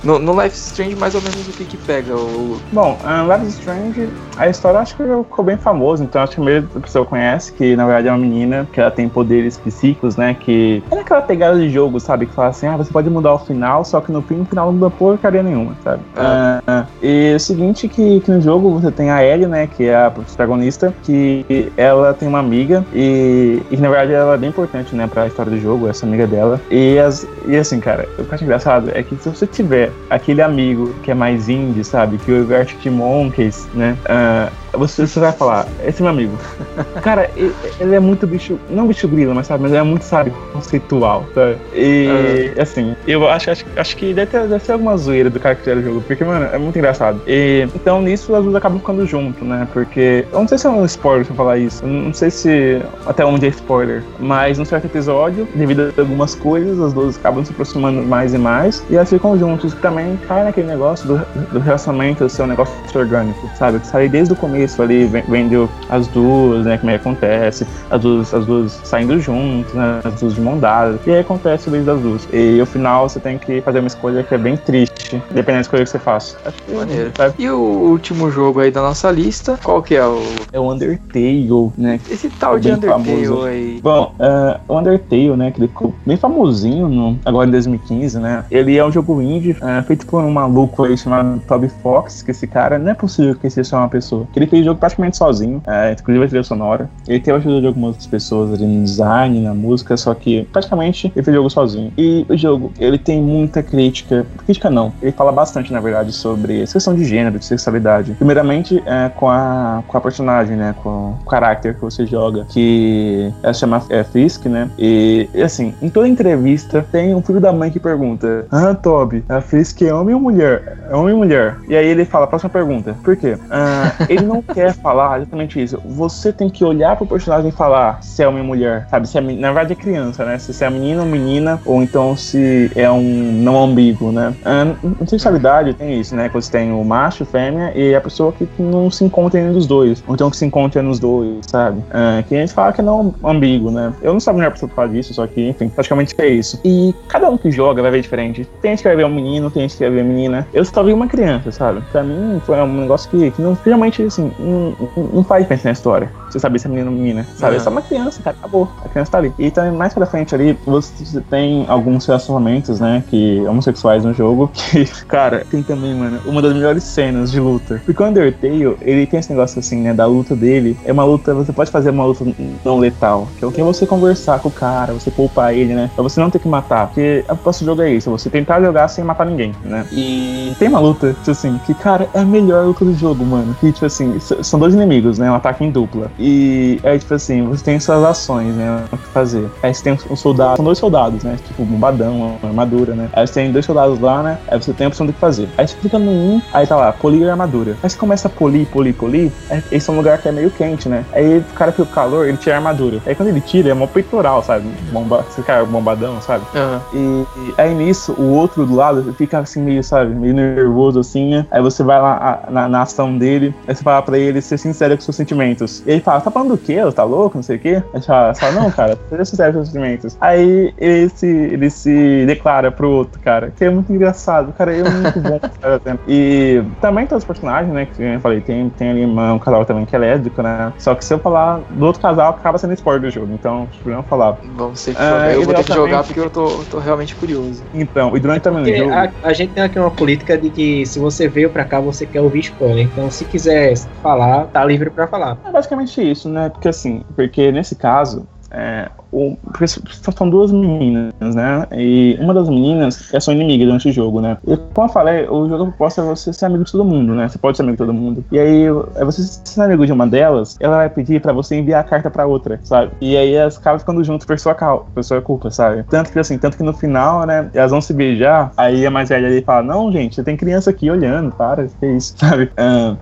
No, no, Life is Strange, mais ou menos o que que pega? O... Bom, uh, Life is Strange, a história acho que ficou bem famosa, então acho que a maioria da pessoa conhece, que na verdade é uma menina que ela tem poderes psíquicos, né? Que é aquela pegada de jogo, sabe? Que fala assim, ah, você pode mudar o final, só que no fim final não muda porcaria nenhuma, sabe? Uh, uh, e o seguinte que, que no jogo você tem a Ellie, né? Que é a protagonista, que ela tem uma amiga e, e na verdade ela é bem importante, né? Pra história do jogo, essa amiga dela. E, as, e assim, cara, o que eu acho engraçado é que se você tiver aquele amigo que é mais indie, sabe? Que o Arctic Monkeys, né? Uh, você, você vai falar, esse é meu amigo. Cara, ele, ele é muito bicho, não bicho grilo, mas sabe, mas ele é muito, sabe, conceitual, sabe? E, uhum. assim, eu acho, acho, acho que deve ter, deve ter alguma zoeira do cara que criou o jogo, porque, mano, é muito engraçado. E, então, nisso, as duas acabam ficando junto, né? Porque, eu não sei se é um spoiler se eu falar isso, eu não sei se até onde é spoiler, mas num certo episódio, devido a algumas coisas, as duas acabam se aproximando mais e mais, e elas ficam juntos, que também cai naquele negócio do, do relacionamento ser um negócio orgânico, sabe? Que sai desde o começo ali, vendo as duas, né? Como é que acontece, as duas, as duas saindo juntas, né? As duas de mão dada, e aí acontece o beijo das duas. E no final você tem que fazer uma escolha que é bem triste, dependendo da escolha que você faça. Maneiro. E o último jogo aí da nossa lista, qual que é o. É o Undertale, né? Esse tal é de Undertale famoso. aí. Bom, uh, o Undertale, né? Que ele ficou bem famosinho no, agora em 2015, né? Ele é um jogo indie uh, feito por um maluco aí chamado Toby Fox, que esse cara não é possível que esse seja uma pessoa. Que ele o jogo praticamente sozinho, uh, inclusive a trilha sonora. Ele teve a ajuda de algumas outras pessoas ali no design, na música, só que praticamente ele fez o jogo sozinho. E o jogo, ele tem muita crítica. Crítica não, ele fala bastante, na verdade, sobre essa questão de gênero, de sexualidade. Primeiramente, é, com, a, com a personagem, né? Com o caráter que você joga, que ela se chama é, Fisk, né? E, assim, em toda entrevista tem um filho da mãe que pergunta: Ah, Toby, a Fisk é homem ou mulher? É homem ou mulher? E aí ele fala: Próxima pergunta. Por quê? Ah, ele não quer falar exatamente isso. Você tem que olhar pro personagem e falar se é ou mulher, sabe? Se é, na verdade é criança, né? Se é menina ou menina, ou então se é um não ambíguo, né? Ah, na sexualidade tem isso, né? Que você tem o macho, fêmea e a pessoa que não se encontra entre os dois, ou então que se encontra nos dois, sabe? Ah, que a gente fala que é não ambíguo, né? Eu não sabia melhor pessoa falar disso, só que, enfim, praticamente é isso. E cada um que joga vai ver diferente. Tem gente que vai ver um menino, tem gente que vai ver menina. Eu só vi uma criança, sabe? Pra mim foi um negócio que, que não, realmente, assim, não, não faz pensar na história. Você saber se é menino ou menina, sabe? Uhum. É só uma criança, cara, acabou. A criança tá ali. E também mais pra frente ali, você tem alguns relacionamentos, né, que homossexuais no jogo, que, cara, tem também, mano, uma das melhores cenas de luta. Porque o Undertale, ele tem esse negócio assim, né, da luta dele, é uma luta, você pode fazer uma luta não letal, que é o que você conversar com o cara, você poupar ele, né, pra você não ter que matar, porque o próximo jogo é isso, você tentar jogar sem matar ninguém, né. E tem uma luta, tipo assim, que, cara, é a melhor luta do jogo, mano, que, tipo assim, são dois inimigos, né, um ataque em dupla. E aí, tipo assim, você tem suas ações, né? O que fazer. Aí você tem um soldado, são dois soldados, né? Tipo, um bombadão, armadura, né? Aí você tem dois soldados lá, né? Aí você tem a opção do que fazer. Aí você clica no um, aí tá lá, polir a armadura. Aí você começa a polir, polir, polir. Aí, esse é um lugar que é meio quente, né? Aí o cara fica com calor, ele tira a armadura. Aí quando ele tira, é uma peitoral, sabe? Bomba, esse cara é bombadão, sabe? Uhum. E, e, aí nisso, o outro do lado fica assim, meio, sabe? Meio nervoso assim, né? Aí você vai lá a, na, na ação dele, aí você fala pra ele ser sincero com seus sentimentos. E ele fala, tá falando do quê? Tá louco? Não sei o quê. Aí fala, não, cara, seja sincero com seus sentimentos. Aí ele se, ele se declara pro outro, cara, que é muito engraçado. Cara, é muito bom. e também todos os personagens, né, que eu falei, tem, tem ali uma, um casal também que é lésbico, né? Só que se eu falar do outro casal, acaba sendo spoiler do jogo. Então, não falar. Vamos jogar. Ah, eu vou ter que jogar porque eu tô, tô realmente curioso. Então, e durante também o jogo. A, a, gente tem aqui uma política de que se você veio pra cá, você quer ouvir spoiler. Então, se quiser falar, tá livre pra falar. É basicamente isso, né? Porque assim, porque nesse caso, é, o, porque são duas meninas, né? E uma das meninas é sua inimiga durante o jogo, né? E como eu falei, o jogo proposta é você ser amigo de todo mundo, né? Você pode ser amigo de todo mundo. E aí, é você ser amigo de uma delas, ela vai pedir pra você enviar a carta pra outra, sabe? E aí elas acabam ficando juntas por sua, por sua culpa, sabe? Tanto que assim, tanto que no final, né? Elas vão se beijar, aí a mais velha ali fala: Não, gente, tem criança aqui olhando, para, que é isso, sabe?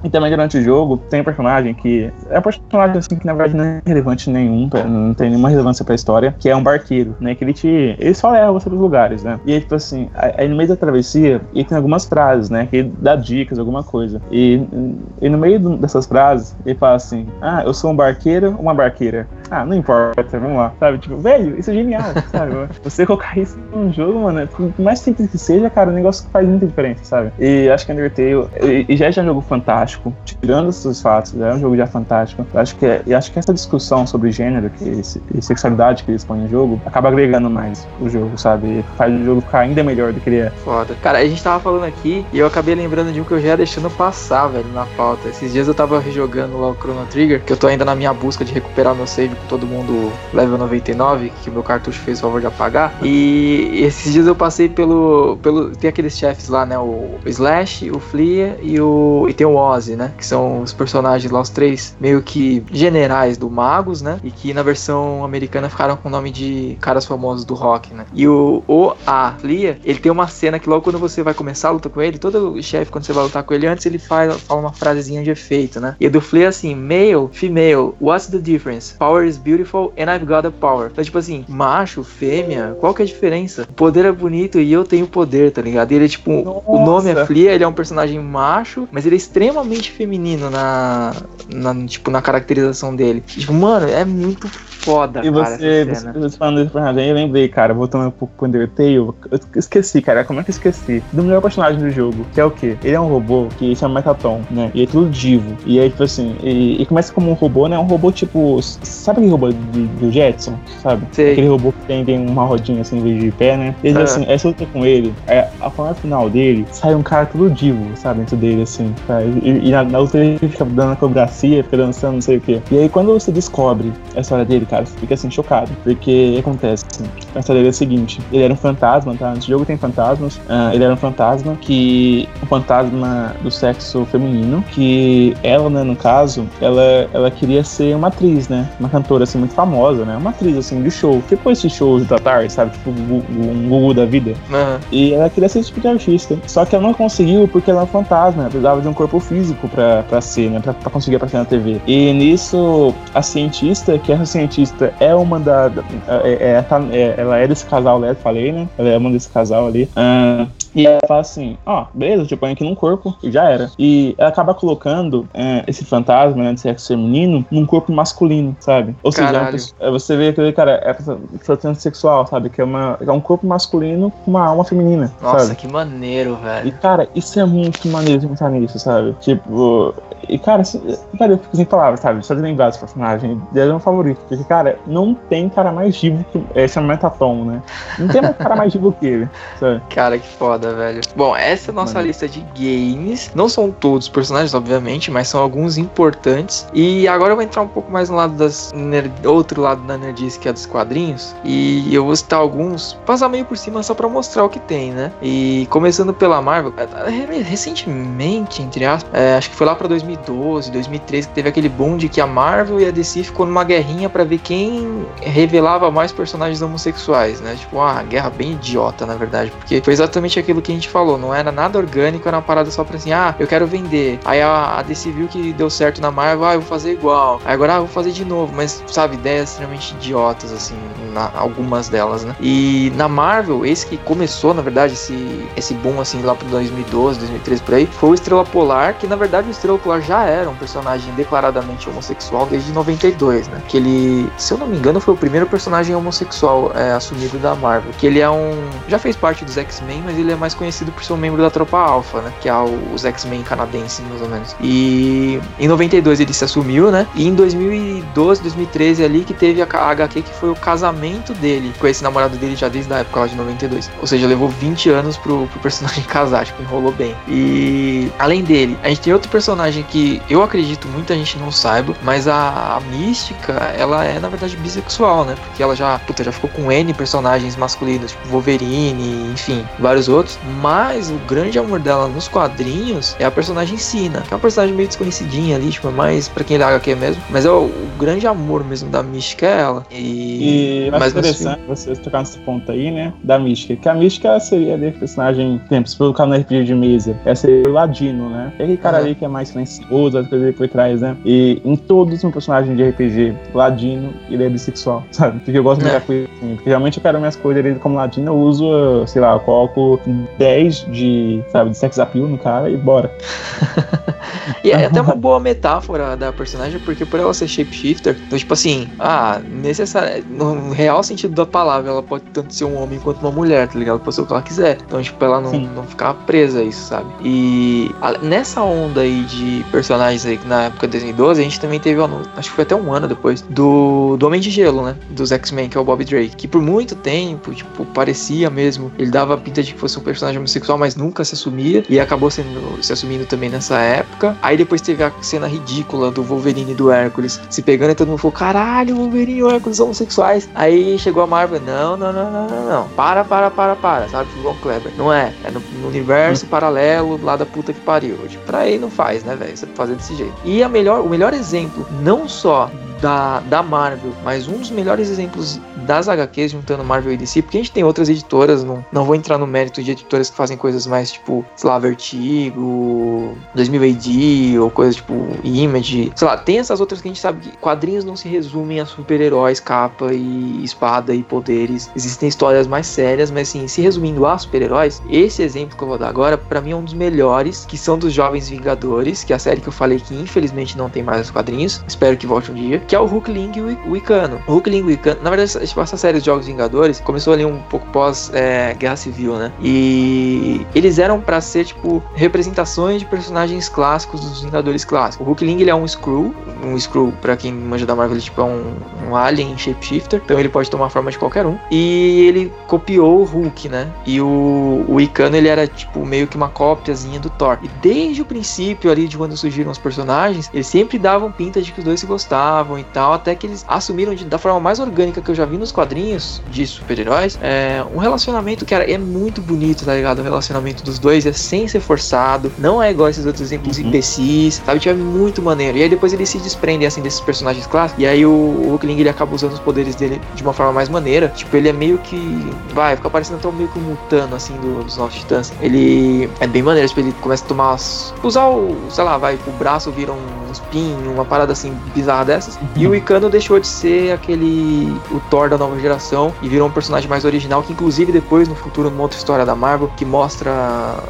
E também durante o jogo, tem um personagem que é um personagem assim que na verdade não é relevante nenhum, não tem nenhuma relevância pra história, que é um barqueiro, né? Que ele te. Ele só leva você pros lugares, né? E aí, tipo assim, aí no meio da travessia, ele tem algumas frases, né? Que ele dá dicas, alguma coisa. E, e no meio dessas frases, ele fala assim: Ah, eu sou um barqueiro uma barqueira? Ah, não importa, vamos lá. Sabe? Tipo, velho, isso é genial, sabe? Você colocar isso num jogo, mano, por mais simples que seja, cara, é um negócio faz muita diferença, sabe? E acho que Undertale, e, e já é um jogo fantástico, tirando esses fatos, já é um jogo já fantástico. Eu acho que, é, acho que essa discussão sobre gênero que e sexualidade que eles põem no jogo acaba agregando mais o jogo, sabe? Faz o jogo ficar ainda melhor do que ele é. Foda. Cara, a gente tava falando aqui e eu acabei lembrando de um que eu já ia deixando passar, velho, na pauta. Esses dias eu tava rejogando lá o Chrono Trigger, que eu tô ainda na minha busca de recuperar meu save todo mundo level 99, que meu cartucho fez o favor de apagar. E esses dias eu passei pelo. pelo tem aqueles chefes lá, né? O Slash, o Flea e o. E tem o Ozzy, né? Que são os personagens lá, os três meio que generais do Magos, né? E que na versão americana ficaram com o nome de caras famosos do rock, né? E o, o A Flea, ele tem uma cena que logo quando você vai começar a luta com ele, todo chefe, quando você vai lutar com ele, antes ele faz, fala uma frasezinha de efeito, né? E do Flea é assim: male, female, what's the difference? Power is beautiful and I've got the power. Então, tipo assim, macho, fêmea, qual que é a diferença? O poder é bonito e eu tenho poder, tá ligado? E ele é tipo, Nossa. o nome é Flea, ele é um personagem macho, mas ele é extremamente feminino na, na tipo, na caracterização dele. Tipo, mano, é muito foda, e cara, você, você, você falando desse personagem, eu lembrei, cara, voltando um pouco pro Undertale, eu esqueci, cara, como é que eu esqueci? Do melhor personagem do jogo, que é o quê? Ele é um robô que chama Metaton, né? E é tudo divo. E aí, tipo assim, e, e começa como um robô, né? Um robô tipo. Sabe aquele robô de, do Jetson? Sabe? Sei. Aquele robô que tem, tem uma rodinha assim em vez de pé, né? Ele, ah. assim, é só com ele, é, a forma final dele, sai um cara todo divo, sabe? Dentro dele, assim. Sabe? E, e na, na luta ele fica dando acrobacia, fica dançando, não sei o quê. E aí, quando você descobre a história dele, cara, você fica assim, chocado. Porque acontece, a história é a seguinte: ele era um fantasma, tá? Nesse jogo tem fantasmas. Uh, ele era um fantasma que. Um fantasma do sexo feminino. Que ela, né, no caso, ela, ela queria ser uma atriz, né? Uma cantora, assim, muito famosa, né? Uma atriz, assim, de show. Tipo esses shows da tarde, sabe? Tipo um Gugu da vida. Uhum. E ela queria ser esse tipo de artista. Só que ela não conseguiu porque ela é um fantasma. Ela precisava de um corpo físico pra, pra ser, né? Pra, pra conseguir aparecer na TV. E nisso, a cientista, que essa cientista é uma da. é, é, tá, é, ela é desse casal, né? Falei, né? Ela é uma desse casal ali. Uh, e ela fala assim: ó, oh, beleza, te põe aqui num corpo e já era. E ela acaba colocando é, esse fantasma, né, de sexo feminino, num corpo masculino, sabe? Ou Caralho. seja, é, você vê que, cara, é pessoa transexual, sabe? Que é, uma, é um corpo masculino com uma alma feminina. Nossa, sabe? que maneiro, velho. E, cara, isso é muito maneiro de pensar nisso, sabe? Tipo, e, cara, assim, cara, eu fico sem palavras, sabe? Só de lembrar desse personagem. Ele é um favorito. Porque, cara, não tem cara mais vivo que. É, chama Metatom, né? Não tem mais cara mais vivo que ele, sabe? Cara, que foda, velho. Bom, essa é a nossa Mano. lista de games. Não são todos os personagens, obviamente, mas são alguns importantes. E agora eu vou entrar um pouco mais no lado das. Nerd... outro lado da Nerdice, que é dos quadrinhos. E eu vou citar alguns, passar meio por cima só pra mostrar o que tem, né? E começando pela Marvel, é, recentemente, entre aspas, é, acho que foi lá pra 2000 2012, 2013, que teve aquele boom de que a Marvel e a DC ficou numa guerrinha para ver quem revelava mais personagens homossexuais, né? Tipo, uma guerra bem idiota, na verdade, porque foi exatamente aquilo que a gente falou, não era nada orgânico, era uma parada só pra assim, ah, eu quero vender. Aí a, a DC viu que deu certo na Marvel, ah, eu vou fazer igual. Aí agora, ah, eu vou fazer de novo, mas, sabe, ideias extremamente idiotas, assim, na, algumas delas, né? E na Marvel, esse que começou, na verdade, esse, esse boom, assim, lá pro 2012, 2013, por aí, foi o Estrela Polar, que na verdade o Estrela Polar já era um personagem declaradamente homossexual desde 92, né? Que ele, se eu não me engano, foi o primeiro personagem homossexual é, assumido da Marvel. Que ele é um. Já fez parte dos X-Men, mas ele é mais conhecido por ser um membro da Tropa Alpha, né? Que é os X-Men canadenses, mais ou menos. E em 92 ele se assumiu, né? E em 2012, 2013 ali que teve a HQ que foi o casamento dele com esse namorado dele já desde a época lá de 92. Ou seja, levou 20 anos pro, pro personagem casar, tipo, enrolou bem. E além dele, a gente tem outro personagem que eu acredito muita gente não saiba, mas a, a Mística, ela é na verdade bissexual, né? Porque ela já, puta, já ficou com N personagens masculinos, tipo Wolverine, enfim, vários outros. Mas o grande amor dela nos quadrinhos é a personagem Sina, que é uma personagem meio desconhecidinha ali, tipo, mais pra quem é da HQ mesmo. Mas é o, o, grande amor mesmo da Mística é ela. E, e mais interessante você tocar nesse ponto aí, né? Da Mística. Que a Mística seria ali personagem, exemplo, se colocar no RPG de mesa, essa seria o Ladino, né? É aquele cara uhum. ali que é mais silencioso as coisas por trás, né? E em todos os personagens de RPG, ladino, ele é bissexual, sabe? Porque eu gosto de é. coisa assim. Porque realmente eu quero minhas coisas ele como ladino, eu uso, sei lá, eu coloco 10 de, sabe, de sex appeal no cara e bora. e é até uma boa metáfora da personagem, porque por ela ser shapeshifter, então, tipo assim, ah, necessário, no real sentido da palavra, ela pode tanto ser um homem quanto uma mulher, tá ligado? Pode ser o que ela quiser. Então, tipo, ela não, não ficar presa a isso, sabe? E a, nessa onda aí de personagens aí na época de 2012, a gente também teve, acho que foi até um ano depois, do, do Homem de Gelo, né? Dos X-Men, que é o Bob Drake. Que por muito tempo, tipo, parecia mesmo. Ele dava a pinta de que fosse um personagem homossexual, mas nunca se assumia. E acabou sendo, se assumindo também nessa época. Aí depois teve a cena ridícula do Wolverine e do Hércules se pegando e todo mundo falou: caralho, Wolverine e o Hércules são homossexuais. Aí chegou a Marvel: não, não, não, não, não, não. Para, para, para, para. Sabe, João Kleber? Não é. É no, no universo hum. paralelo lá da puta que pariu. Tipo, pra aí não faz, né, velho? Você fazer desse jeito. E a melhor, o melhor exemplo, não só da, da Marvel, mas um dos melhores exemplos das HQs juntando Marvel e DC, porque a gente tem outras editoras, não, não vou entrar no mérito de editoras que fazem coisas mais tipo, sei lá, Vertigo, 2000 AD, ou coisas tipo Image, sei lá, tem essas outras que a gente sabe que quadrinhos não se resumem a super-heróis, capa e espada e poderes. Existem histórias mais sérias, mas assim, se resumindo a super-heróis, esse exemplo que eu vou dar agora, para mim é um dos melhores, que são dos Jovens Vingadores, que é a série que eu falei que infelizmente não tem mais os quadrinhos, espero que volte um dia, que é o Hulkling e o Wicano. Hulkling e Wicano, na verdade, tipo, essa série de Jogos Vingadores começou ali um pouco pós é, Guerra Civil, né? E eles eram para ser, tipo, representações de personagens clássicos dos Vingadores clássicos. O Hulkling, ele é um Skrull, um Skrull, pra quem manja da Marvel, ele, tipo, é um, um alien shapeshifter, então ele pode tomar a forma de qualquer um. E ele copiou o Hulk, né? E o, o Icano, ele era, tipo, meio que uma cópiazinha do Thor. E desde o princípio ali, de quando surgiram os personagens, eles sempre davam pinta de que os dois se gostavam e tal, até que eles assumiram de, da forma mais orgânica que eu já vi nos quadrinhos de super-heróis, é um relacionamento, cara, é muito bonito, tá ligado? O relacionamento dos dois é sem ser forçado, não é igual esses outros exemplos uhum. imbecis, sabe? Tipo, é muito maneiro. E aí depois eles se desprendem, assim, desses personagens clássicos, e aí o, o ele acaba usando os poderes dele de uma forma mais maneira. Tipo, ele é meio que, vai, fica parecendo até meio que um mutano, assim, do, dos Novos Titãs. Ele é bem maneiro, tipo, ele começa a tomar, usar o, sei lá, vai, o braço vira um espinho, uma parada assim bizarra dessas. Uhum. E o Icano deixou de ser aquele o Thor da nova geração e virou um personagem mais original que inclusive depois no futuro numa outra história da Marvel que mostra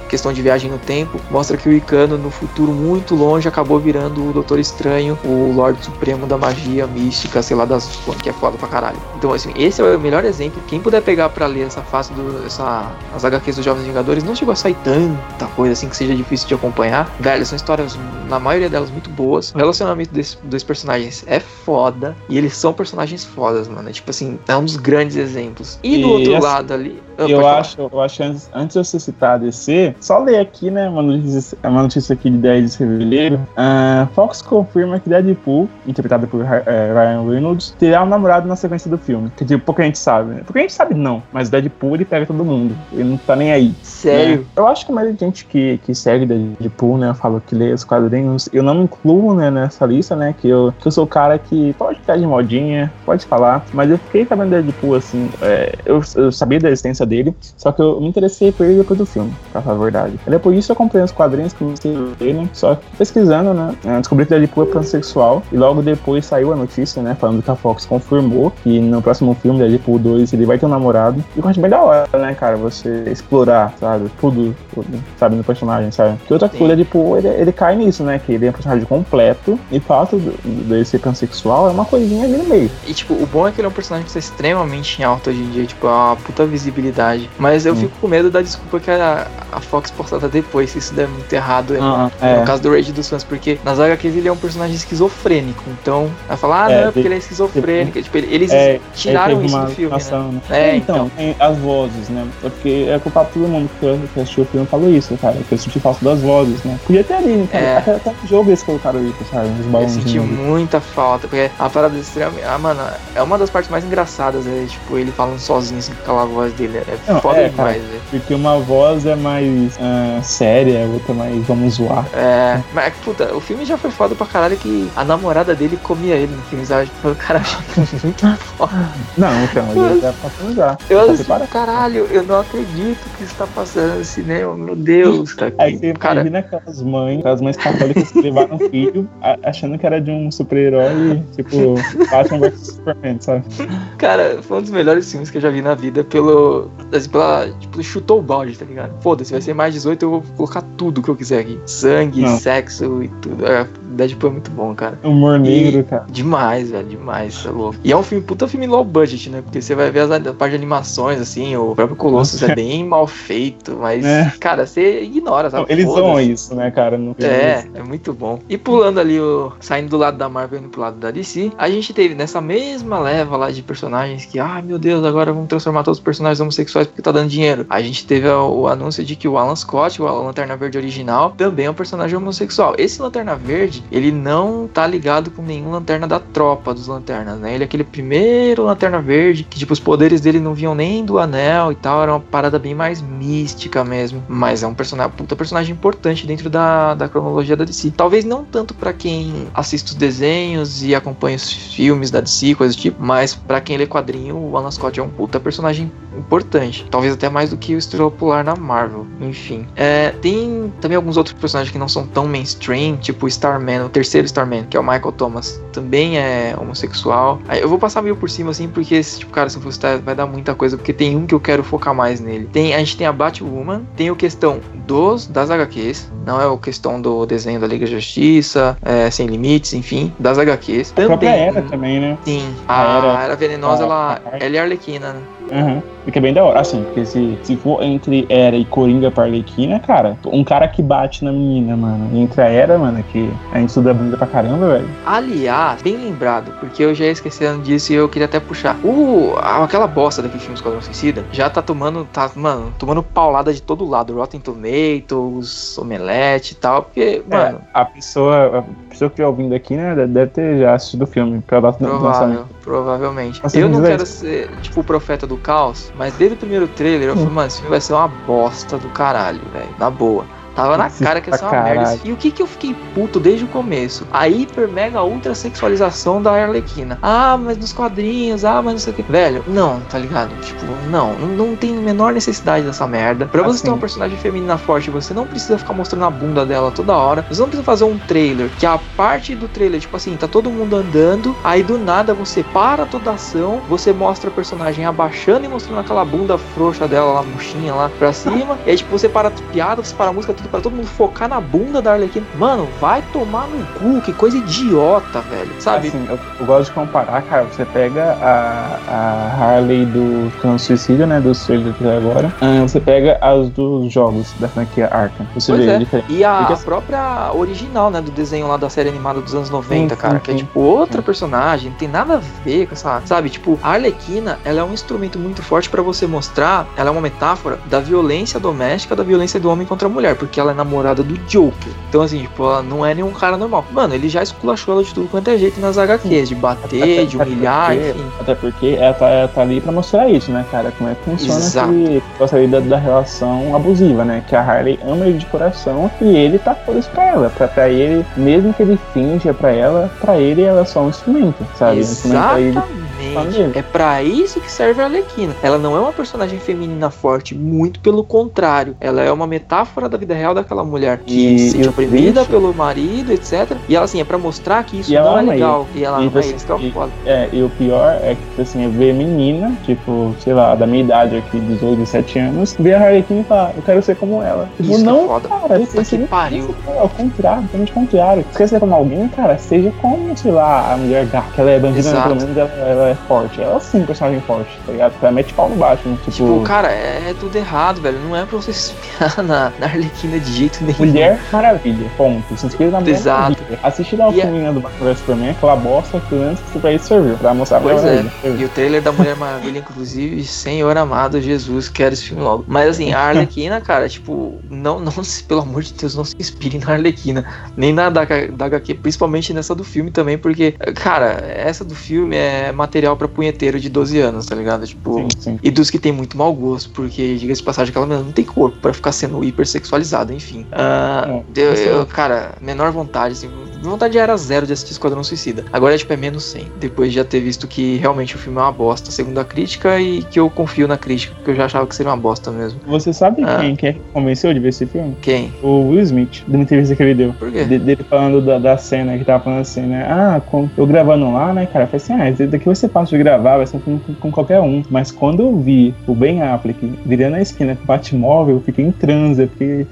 questão de viagem no tempo, mostra que o Icano no futuro muito longe acabou virando o Doutor Estranho, o Lorde Supremo da magia mística, sei lá das que é foda pra caralho. Então assim, esse é o melhor exemplo. Quem puder pegar para ler essa face do essa as HQs dos Jovens Vingadores, não chegou a sair tanta coisa assim que seja difícil de acompanhar. Velho, são histórias na maioria delas muito boas. O relacionamento desses dois personagens é foda e eles são personagens fodas, mano. É, tipo assim, é um dos grandes exemplos. E, e do outro assim, lado ali. Ah, eu acho, eu acho antes, antes de você citar a DC, só ler aqui, né, uma notícia, uma notícia aqui de 10 de fevereiro. Uh, Fox confirma que Deadpool, interpretado por uh, Ryan Reynolds, terá um namorado na sequência do filme. Que tipo, pouca gente sabe, né? Pouca gente sabe, não. Mas Deadpool ele pega todo mundo. Ele não tá nem aí. Sério? Né? Eu acho que a maioria de gente que, que segue Deadpool, né, fala que lê os quadrinhos. Eu não me incluo, né, nessa lista, né, que eu, que eu sou o cara que pode ficar de modinha, pode falar. Mas eu fiquei sabendo Deadpool, assim, é, eu, eu sabia da existência dele, só que eu me interessei por ele depois do filme, pra falar a verdade. E depois disso eu comprei os quadrinhos que eu dele, só pesquisando, né, descobri que Deadpool é pansexual, e logo depois saiu a notícia, né, falando que a Fox confirmou que no próximo filme, Deadpool 2, ele vai ter um namorado. E eu acho bem da hora, né, cara, você explorar, sabe, tudo, tudo sabe, no personagem, sabe? Que outra coisa, Deadpool, ele, ele cai nisso, né, que ele é um personagem completo, e o fato dele ser pansexual é uma coisinha ali no meio. E, tipo, o bom é que ele é um personagem que está extremamente em alta hoje em dia, tipo, é uma puta visibilidade mas eu hum. fico com medo da desculpa que a, a Fox postada depois, se isso der muito errado. Ah, no, é. no caso do Rage dos fãs, porque nas HQs ele é um personagem esquizofrênico. Então, vai falar, ah, é, não, porque ele é esquizofrênico. Tipo, eles é, tiraram isso do filme. Ação, né? né? É, então, então. as vozes, né? Porque é culpa todo mundo que assistiu o filme falou isso, cara. Que eu senti falta das vozes, né? Podia ter ali, cara. É. Até, até no jogo eles colocaram isso, sabe? Os balões. Eu senti muita falta, porque a parada extremamente. Ah, mano, é uma das partes mais engraçadas, é, tipo, ele falando sozinho, assim, com aquela voz dele. É não, foda é, demais, velho. Porque uma voz é mais uh, séria, outra é mais vamos zoar. É, mas puta, o filme já foi foda pra caralho que a namorada dele comia ele no filme, sabe? Tipo, o cara muito foda. Não, então, ele tá passando já. Eu assim, caralho, eu não acredito que isso tá passando no cinema, meu Deus. Tá Aí você cara... imagina aquelas mães, aquelas mães católicas que levaram o filho achando que era de um super-herói, tipo, Batman vs Superman, sabe? Cara, foi um dos melhores filmes que eu já vi na vida pelo pela, tipo, chutou o balde, tá ligado? Foda-se, vai ser mais 18, eu vou colocar tudo que eu quiser aqui. Sangue, Não. sexo e tudo. É, Deadpool é muito bom, cara. Humor negro, cara. Demais, velho, demais, é louco. E é um filme, puta filme low budget, né? Porque você vai ver as, a parte de animações, assim, o próprio Colossus é bem mal feito, mas, é. cara, você ignora, sabe? Eles são isso, né, cara? é, é muito bom. E pulando ali, o, saindo do lado da Marvel e pro lado da DC, a gente teve nessa mesma leva lá de personagens que, ah, meu Deus, agora vamos transformar todos os personagens homossexuais homossexuais porque tá dando dinheiro. A gente teve o anúncio de que o Alan Scott, o Lanterna Verde original, também é um personagem homossexual. Esse Lanterna Verde, ele não tá ligado com nenhum Lanterna da tropa dos Lanternas, né? Ele é aquele primeiro Lanterna Verde, que tipo, os poderes dele não vinham nem do anel e tal, era uma parada bem mais mística mesmo. Mas é um personagem, puta personagem importante dentro da, da cronologia da DC. Talvez não tanto para quem assiste os desenhos e acompanha os filmes da DC, coisas do tipo, mas para quem lê quadrinho, o Alan Scott é um puta personagem importante. Talvez até mais do que o Estrela Polar na Marvel. Enfim. É, tem também alguns outros personagens que não são tão mainstream, tipo o Starman, o terceiro Starman, que é o Michael Thomas. Também é homossexual. Eu vou passar meio por cima assim, porque esse tipo, cara, se fosse vai dar muita coisa, porque tem um que eu quero focar mais nele. Tem, a gente tem a Batwoman, tem o questão dos das HQs, não é o questão do desenho da Liga Justiça, é, Sem Limites, enfim, das HQs. Também, a própria Era também, né? Sim, a, a Era, era Venenosa, a, ela, ela é Arlequina, né? Uhum. Fica bem da hora. Assim, porque se, se for entre Era e Coringa pra Arlequina, cara, um cara que bate na menina, mano. E entre a Era, mano, que a gente estuda bunda pra caramba, velho. Aliás, bem lembrado, porque eu já ia esquecendo disso e eu queria até puxar. O, aquela bosta daquele filme Esquadrão Suicida já tá tomando, tá, mano, tomando paulada de todo lado. Rotten Tomatoes, Omelete e tal, porque, é, mano. A pessoa, a pessoa que estiver ouvindo aqui, né, deve ter já assistido o filme pra do lançamento. Provavelmente. Eu não quero ser, tipo, o profeta do caos, mas desde o primeiro trailer eu falei, mano, esse filme vai ser uma bosta do caralho, velho. Na boa. Tava na cara que ia ser uma merda. E o que que eu fiquei puto desde o começo? A hiper mega ultra sexualização da Arlequina. Ah, mas nos quadrinhos, ah, mas não sei o que. Velho, não, tá ligado? Tipo, não, não tem a menor necessidade dessa merda. Pra você assim. ter uma personagem feminina forte, você não precisa ficar mostrando a bunda dela toda hora. Você não precisa fazer um trailer, que a parte do trailer, tipo assim, tá todo mundo andando, aí do nada você para toda a ação, você mostra a personagem abaixando e mostrando aquela bunda frouxa dela, lá, murchinha lá pra cima, e aí tipo, você para a piada, você para a música, tudo para todo mundo focar na bunda da Arlequina. Mano, vai tomar no cu, que coisa idiota, velho. Sabe? Assim, eu, eu gosto de comparar, cara. Você pega a, a Harley do Cano Suicida, né? Do trailers agora. Uh, você pega as dos jogos da franquia Arkham. Você pois vê é. diferente. E a, Porque, própria original, né? Do desenho lá da série animada dos anos 90, sim, cara. Sim, que é tipo outra sim. personagem. Não tem nada a ver com essa. Sabe? Tipo, a Arlequina, ela é um instrumento muito forte para você mostrar. Ela é uma metáfora da violência doméstica, da violência do homem contra a mulher. Porque ela é namorada do Joker. Então, assim, tipo, ela não é nenhum cara normal. Mano, ele já esculachou ela de tudo quanto é jeito nas HQs, de bater, até, de humilhar, até porque, enfim. Até porque ela tá, ela tá, ali pra mostrar isso, né, cara? Como é que funciona esse, essa da, da relação abusiva, né? Que a Harley ama ele de coração e ele tá por isso pra ela. Pra, pra ele, mesmo que ele finja pra ela, pra ele ela é só um instrumento, sabe? Exatamente. Um instrumento Exatamente. É para isso que serve a Arlequina. Ela não é uma personagem feminina forte, muito pelo contrário. Ela é uma metáfora da vida real daquela mulher que e, se sente oprimida bicho. pelo marido, etc. E ela, assim, é pra mostrar que isso não é legal. E ela e, não é isso que é o É, e o pior é que, tipo assim, é ver menina, tipo, sei lá, da minha idade aqui, 18, 17 anos, ver a Arlequina e falar, eu quero ser como ela. Tipo, isso não, é foda. cara, Puta que pariu. Ao contrário, totalmente contrário. Se quer ser como alguém, cara, seja como, sei lá, a mulher gata, que ela é bandida, né, pelo menos ela, ela é forte. Ela sim, é personagem forte, tá ligado? Ela mete pau no baixo, né? Tipo, tipo cara, é, é, tudo errado, velho. Não é pra você se espiar na, na Arlequina de jeito nenhum. Mulher Maravilha, ponto. Se inscreva na Mulher Exato. Maravilha. Assiste lá o filme yeah. do Batman Superman, aquela bosta que antes que pra isso serviu, pra mostrar pois pra é. E o trailer da Mulher Maravilha, inclusive, Senhor amado Jesus, quero esse filme logo. Mas assim, a Arlequina, cara, tipo, não, não se, pelo amor de Deus, não se inspire na Arlequina. Nem na da, da HQ, principalmente nessa do filme também, porque, cara, essa do filme é material pra punheteiro de 12 anos, tá ligado? Tipo, sim, sim. e dos que tem muito mau gosto, porque, diga-se de passagem, aquela menina não tem corpo pra ficar sendo hipersexualizada, enfim. Uh, é, eu, eu, cara, menor vontade, assim, vontade era zero de assistir Esquadrão Suicida. Agora, tipo, é menos 100. Depois de já ter visto que realmente o filme é uma bosta, segundo a crítica, e que eu confio na crítica, porque eu já achava que seria uma bosta mesmo. Você sabe ah. quem que convenceu de ver esse filme? Quem? O Will Smith, da entrevista que ele deu. Por quê? De, dele falando da, da cena, que tava falando assim, né? Ah, com, eu gravando lá, né, cara? Eu falei assim, ah, daqui você passa de gravar, vai ser com, com, qualquer um. Mas quando eu vi o Ben Affleck virando a esquina com o Batmóvel, eu fiquei em transe, eu fiquei,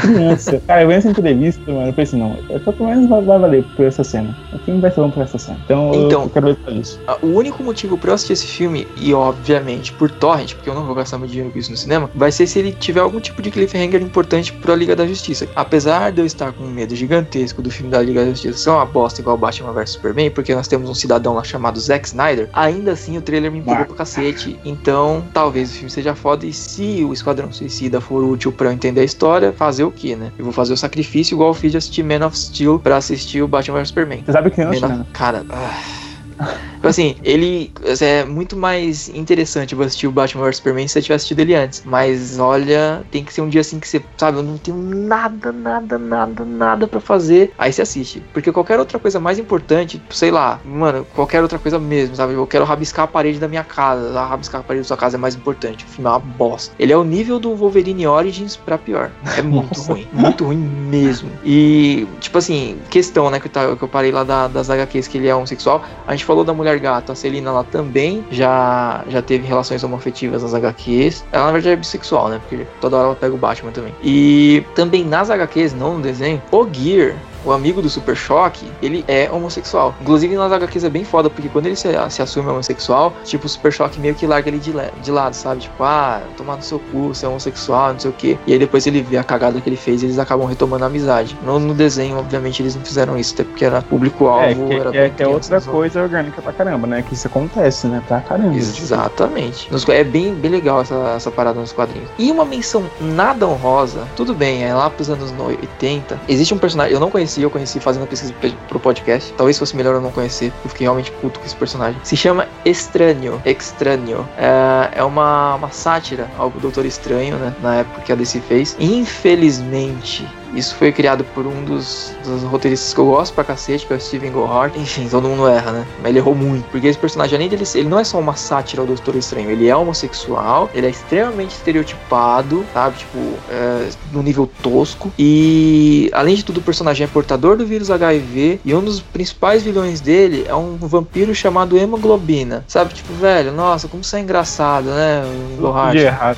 criança. cara, eu vi essa entrevista, mano, eu pensei, não, eu tô pelo menos vai valer por essa cena. O filme vai ser bom por essa cena. Então, Então, eu quero ver pra isso. O único motivo pra eu assistir esse filme, e obviamente por torrent, porque eu não vou gastar meu dinheiro com isso no cinema, vai ser se ele tiver algum tipo de cliffhanger importante pra Liga da Justiça. Apesar de eu estar com um medo gigantesco do filme da Liga da Justiça ser uma bosta igual Batman vs Superman, porque nós temos um cidadão lá chamado Zack Snyder, ainda assim o trailer me empolgou Ah. pra cacete. Então, talvez o filme seja foda, e se o Esquadrão Suicida for útil pra eu entender a história, fazer o que, né? Eu vou fazer o sacrifício igual eu fiz de assistir Man of Steel pra assistir o Batman vs Superman. Você sabe que eu Menor- China? Cara, ah. Tipo assim, ele é muito mais interessante você assistir o Batman vs Superman se você tivesse assistido ele antes. Mas olha, tem que ser um dia assim que você, sabe, eu não tenho nada, nada, nada, nada pra fazer. Aí você assiste. Porque qualquer outra coisa mais importante, sei lá, mano, qualquer outra coisa mesmo, sabe? Eu quero rabiscar a parede da minha casa. A rabiscar a parede da sua casa é mais importante. O filme é uma bosta. Ele é o nível do Wolverine Origins pra pior. É muito ruim. Muito ruim mesmo. E, tipo assim, questão, né, que eu, que eu parei lá da- das HQs que ele é homossexual. A gente falou da mulher gato, a Celina lá também já, já teve relações homoafetivas nas HQs. Ela na verdade é bissexual, né? Porque toda hora ela pega o Batman também. E também nas HQs, não no desenho, o Gear. O amigo do Super Choque, ele é homossexual. Inclusive nas HQs é bem foda, porque quando ele se, se assume homossexual, tipo, o Super Choque meio que larga ele de, de lado, sabe? Tipo, ah, tomar no seu cu, você é homossexual, não sei o quê. E aí depois ele vê a cagada que ele fez e eles acabam retomando a amizade. No, no desenho, obviamente, eles não fizeram isso, até porque era público-alvo. É, que, é, que é outra coisa orgânica pra caramba, né? Que isso acontece, né? Pra caramba. Exatamente. Nos- é bem, bem legal essa, essa parada nos quadrinhos. E uma menção nada honrosa, tudo bem, é lá pros anos no- 80. Existe um personagem, eu não conhecia, eu conheci fazendo pesquisa pe- pro podcast. Talvez fosse melhor eu não conhecer, eu fiquei realmente puto com esse personagem. Se chama Estranho. Extraño. É, é uma, uma sátira ao Doutor Estranho, né? Na época que a DC fez. Infelizmente. Isso foi criado por um dos, dos roteiristas que eu gosto pra cacete, que é o Steven Gohart. Enfim, todo mundo erra, né? Mas ele errou muito. Porque esse personagem, além dele ser, ele não é só uma sátira ao Doutor Estranho, ele é homossexual, ele é extremamente estereotipado, sabe? Tipo, é, no nível tosco. E, além de tudo, o personagem é portador do vírus HIV. E um dos principais vilões dele é um vampiro chamado Hemoglobina. Sabe? Tipo, velho, nossa, como isso é engraçado, né? Gohart.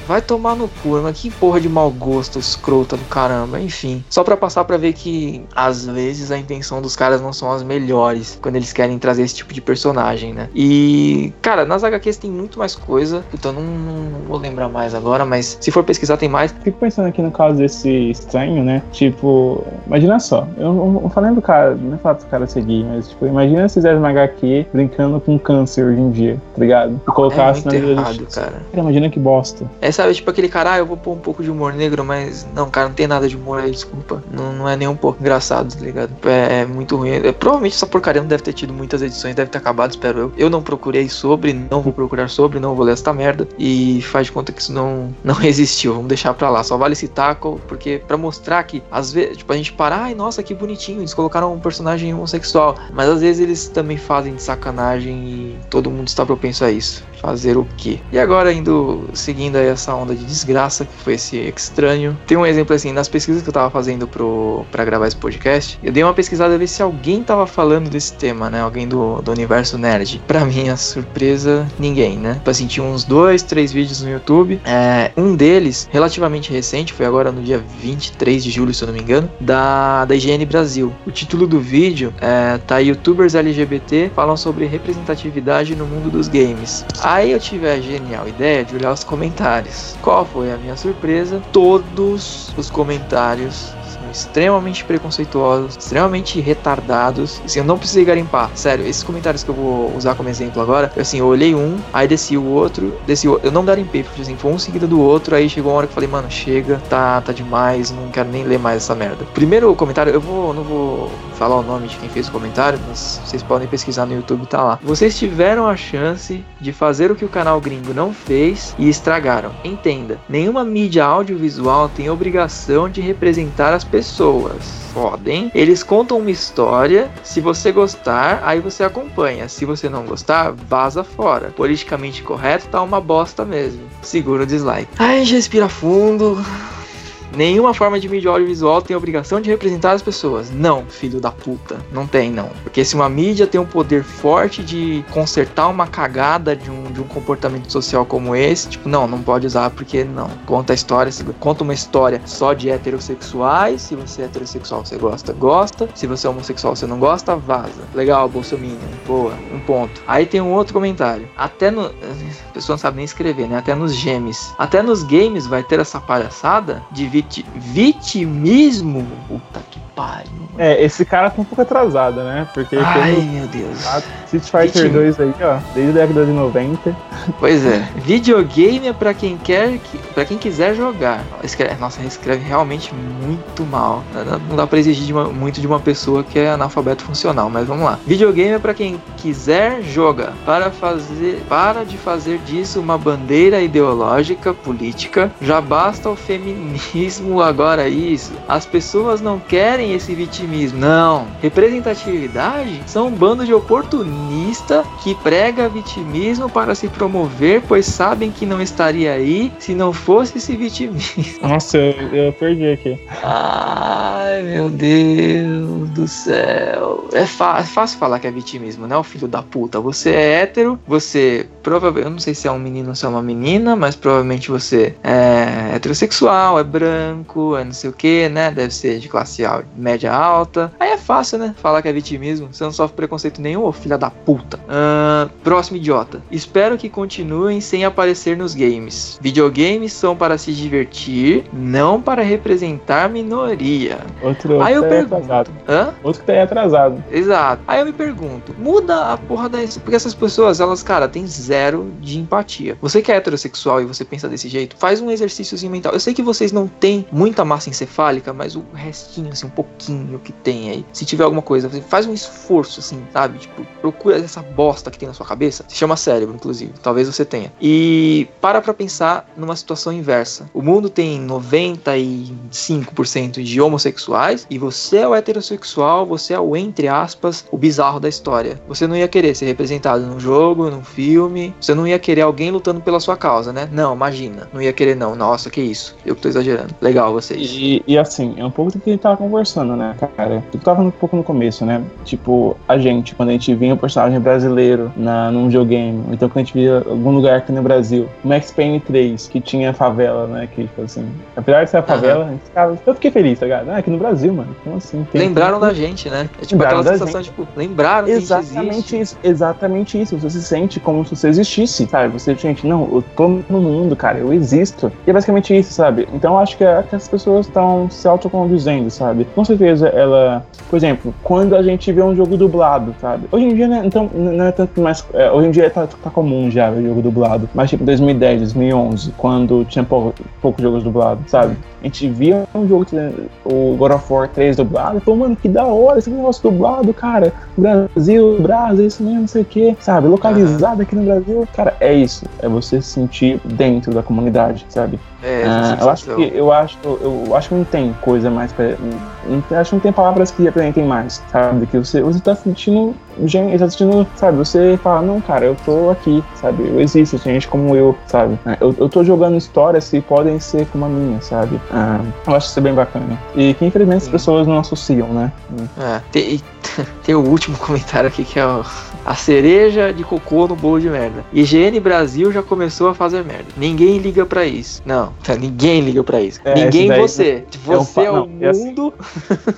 Vai tomar no cu, mas que porra de mau gosto escrota do caramba. Enfim, só pra passar pra ver que às vezes a intenção dos caras não são as melhores quando eles querem trazer esse tipo de personagem, né? E, cara, nas HQs tem muito mais coisa. Eu não, não vou lembrar mais agora, mas se for pesquisar tem mais. Fico pensando aqui no caso desse estranho, né? Tipo, imagina só, eu não falei do cara, não é falar pro cara seguir, mas tipo, imagina se fizesse uma HQ brincando com câncer hoje em dia, tá ligado? E É colocasse muito na Liga da errado, cara. Cara, imagina que bosta. É, sabe, tipo aquele cara, ah, eu vou pôr um pouco de humor negro, mas não, cara, não tem nada de humor aí, desculpa. Não, não é nem um pouco engraçado, tá ligado? É, é muito ruim. É, provavelmente essa porcaria não deve ter tido muitas edições, deve ter acabado, espero eu. Eu não procurei sobre, não vou procurar sobre, não vou ler esta merda. E faz de conta que isso não, não existiu. Vamos deixar pra lá. Só vale esse taco, porque pra mostrar que, às vezes, tipo, a gente para, ai, nossa, que bonitinho, eles colocaram um personagem homossexual. Mas às vezes eles também fazem de sacanagem e todo mundo está propenso a isso. Fazer o quê? E agora, indo seguindo aí essa onda de desgraça, que foi esse estranho. Tem um exemplo assim, nas pesquisas que eu tava fazendo pro, pra gravar esse podcast, eu dei uma pesquisada a ver se alguém tava falando desse tema, né? Alguém do, do universo nerd. Pra minha surpresa, ninguém, né? Tipo assim, tinha uns dois, três vídeos no YouTube. É, um deles, relativamente recente, foi agora no dia 23 de julho, se eu não me engano, da, da IGN Brasil. O título do vídeo é, tá Youtubers LGBT falam sobre representatividade no mundo dos games. Aí eu tive a genial ideia de olhar os comentários. Qual foi a minha surpresa? Todos os comentários são extremamente preconceituosos, extremamente retardados. Assim, eu não precisei garimpar. Sério, esses comentários que eu vou usar como exemplo agora, assim, eu olhei um, aí desci o outro, desci o. Eu não garimpei, porque assim, foi um seguido do outro, aí chegou uma hora que eu falei, mano, chega, tá, tá demais, não quero nem ler mais essa merda. Primeiro comentário, eu vou, não vou falar o nome de quem fez o comentário, mas vocês podem pesquisar no YouTube, tá lá. Vocês tiveram a chance de fazer o que o canal gringo não fez e estragaram. Entenda, nenhuma mídia audiovisual tem obrigação de representar as pessoas. Podem. Eles contam uma história. Se você gostar, aí você acompanha. Se você não gostar, vaza fora. Politicamente correto tá uma bosta mesmo. Segura o dislike. Aí a gente respira fundo. Nenhuma forma de mídia audiovisual tem a obrigação de representar as pessoas. Não, filho da puta. Não tem, não. Porque se uma mídia tem um poder forte de consertar uma cagada de um, de um comportamento social como esse, tipo, não, não pode usar porque não. Conta a história, conta uma história só de heterossexuais. Se você é heterossexual, você gosta, gosta. Se você é homossexual, você não gosta, vaza. Legal, Bolsonaro. Boa, um ponto. Aí tem um outro comentário. Até no. A pessoa não sabe nem escrever, né? Até nos gemes. Até nos games vai ter essa palhaçada de vit vitimismo. Puta que pariu. É, esse cara tá um pouco atrasado, né? Porque Ai, meu Deus. Street Fighter Vitim... 2 aí, ó, desde a década de 90. Pois é. Videogame é pra quem quer, para quem quiser jogar. Escreve, nossa, escreve realmente muito mal. Não dá pra exigir de uma, muito de uma pessoa que é analfabeto funcional, mas vamos lá. Videogame é pra quem quiser jogar. Para fazer, para de fazer disso uma bandeira ideológica, política. Já basta o feminismo agora isso. As pessoas não querem esse vitimismo. Não. Representatividade são um bando de oportunista que prega vitimismo para se promover, pois sabem que não estaria aí se não fosse esse vitimismo. Nossa, eu, eu perdi aqui. Ai, meu Deus do céu. É, é fácil falar que é vitimismo, né, o filho da puta? Você é hétero, você provavelmente, eu não sei se é um menino ou se é uma menina, mas provavelmente você é heterossexual, é branco, é não sei o que, né? Deve ser de classe média alta. Aí é fácil, né? Falar que é vitimismo. Você não sofre preconceito nenhum, ô filha da puta. Uh, próximo idiota. Espero que continuem sem aparecer nos games. Videogames são para se divertir, não para representar minoria. Outro Aí eu tá pergunto. Atrasado. Hã? Outro que tá atrasado. Exato. Aí eu me pergunto, muda a porra da. Porque essas pessoas, elas, cara, têm zero de empatia. Você que é heterossexual e você pensa desse jeito, faz um exercíciozinho mental. Eu sei que vocês não têm muita massa encefálica, mas o restinho, assim, um pouquinho que tem aí. Se tiver alguma coisa, faz um esforço, assim, sabe? Tipo, procura essa bosta que tem na sua cabeça. Se chama cérebro, inclusive. Talvez você tenha. E para pra pensar numa situação inversa. O mundo tem 95% de homossexuais e você é o heterossexual, você é o, entre aspas, o bizarro da história. Você não ia querer ser representado num jogo, num filme. Você não ia querer alguém lutando pela sua causa, né? Não, imagina. Não ia querer, não. Nossa, que isso. Eu que tô exagerando. Legal vocês. E, e assim, é um pouco do que a gente tava conversando, né, cara? Eu tava um pouco no começo, né? Tipo, a gente, quando a gente via um personagem brasileiro na, num videogame, ou então quando a gente via algum lugar aqui no Brasil, Max Payne 3, que tinha favela, né? Que, tipo assim, apesar de ser a favela, uhum. a gente ficava, eu fiquei feliz, tá ligado? Ah, aqui no Brasil, mano. Como assim? Tem lembraram da gente, né? É tipo lembraram aquela sensação, gente. tipo, lembraram Exatamente isso, exatamente isso. Você se sente como se você existisse, sabe? Você, gente, não, eu tô no mundo, cara, eu existo. E é basicamente isso, sabe? Então eu acho que, é, que as pessoas estão se autoconduzindo, sabe? Com certeza ela. Por exemplo, quando a gente vê um jogo dublado, sabe? Hoje em dia, né, então, não é tanto mais. É, hoje em dia tá, tá comum já ver jogo dublado. Mas tipo 2010, 2011, quando tinha pouco, poucos jogos dublados, sabe? A gente via um jogo, o God of War 3 dublado, e falou, mano, que da hora esse negócio dublado, cara. Brasil, Brasil, isso mesmo, não sei o que, sabe? Localizado aqui no Brasil. Cara, é isso. É você se sentir dentro da comunidade, sabe? É, ah, eu acho que eu acho, eu acho que não tem coisa mais pra, não, acho que não tem palavras que representem mais, sabe? Que você, você tá sentindo, gente, tá sentindo, sabe? Você fala, não, cara, eu tô aqui, sabe? Eu existo, gente como eu, sabe? É, eu, eu tô jogando histórias que podem ser como a minha, sabe? Ah, eu acho isso bem bacana. E que infelizmente as pessoas não associam, né? É, tem, tem o último comentário aqui que é o, a cereja de cocô no bolo de merda. IGN Brasil já começou a fazer merda. Ninguém liga para isso. Não, ninguém liga para isso. É, ninguém você. Você é, um, é o não, mundo.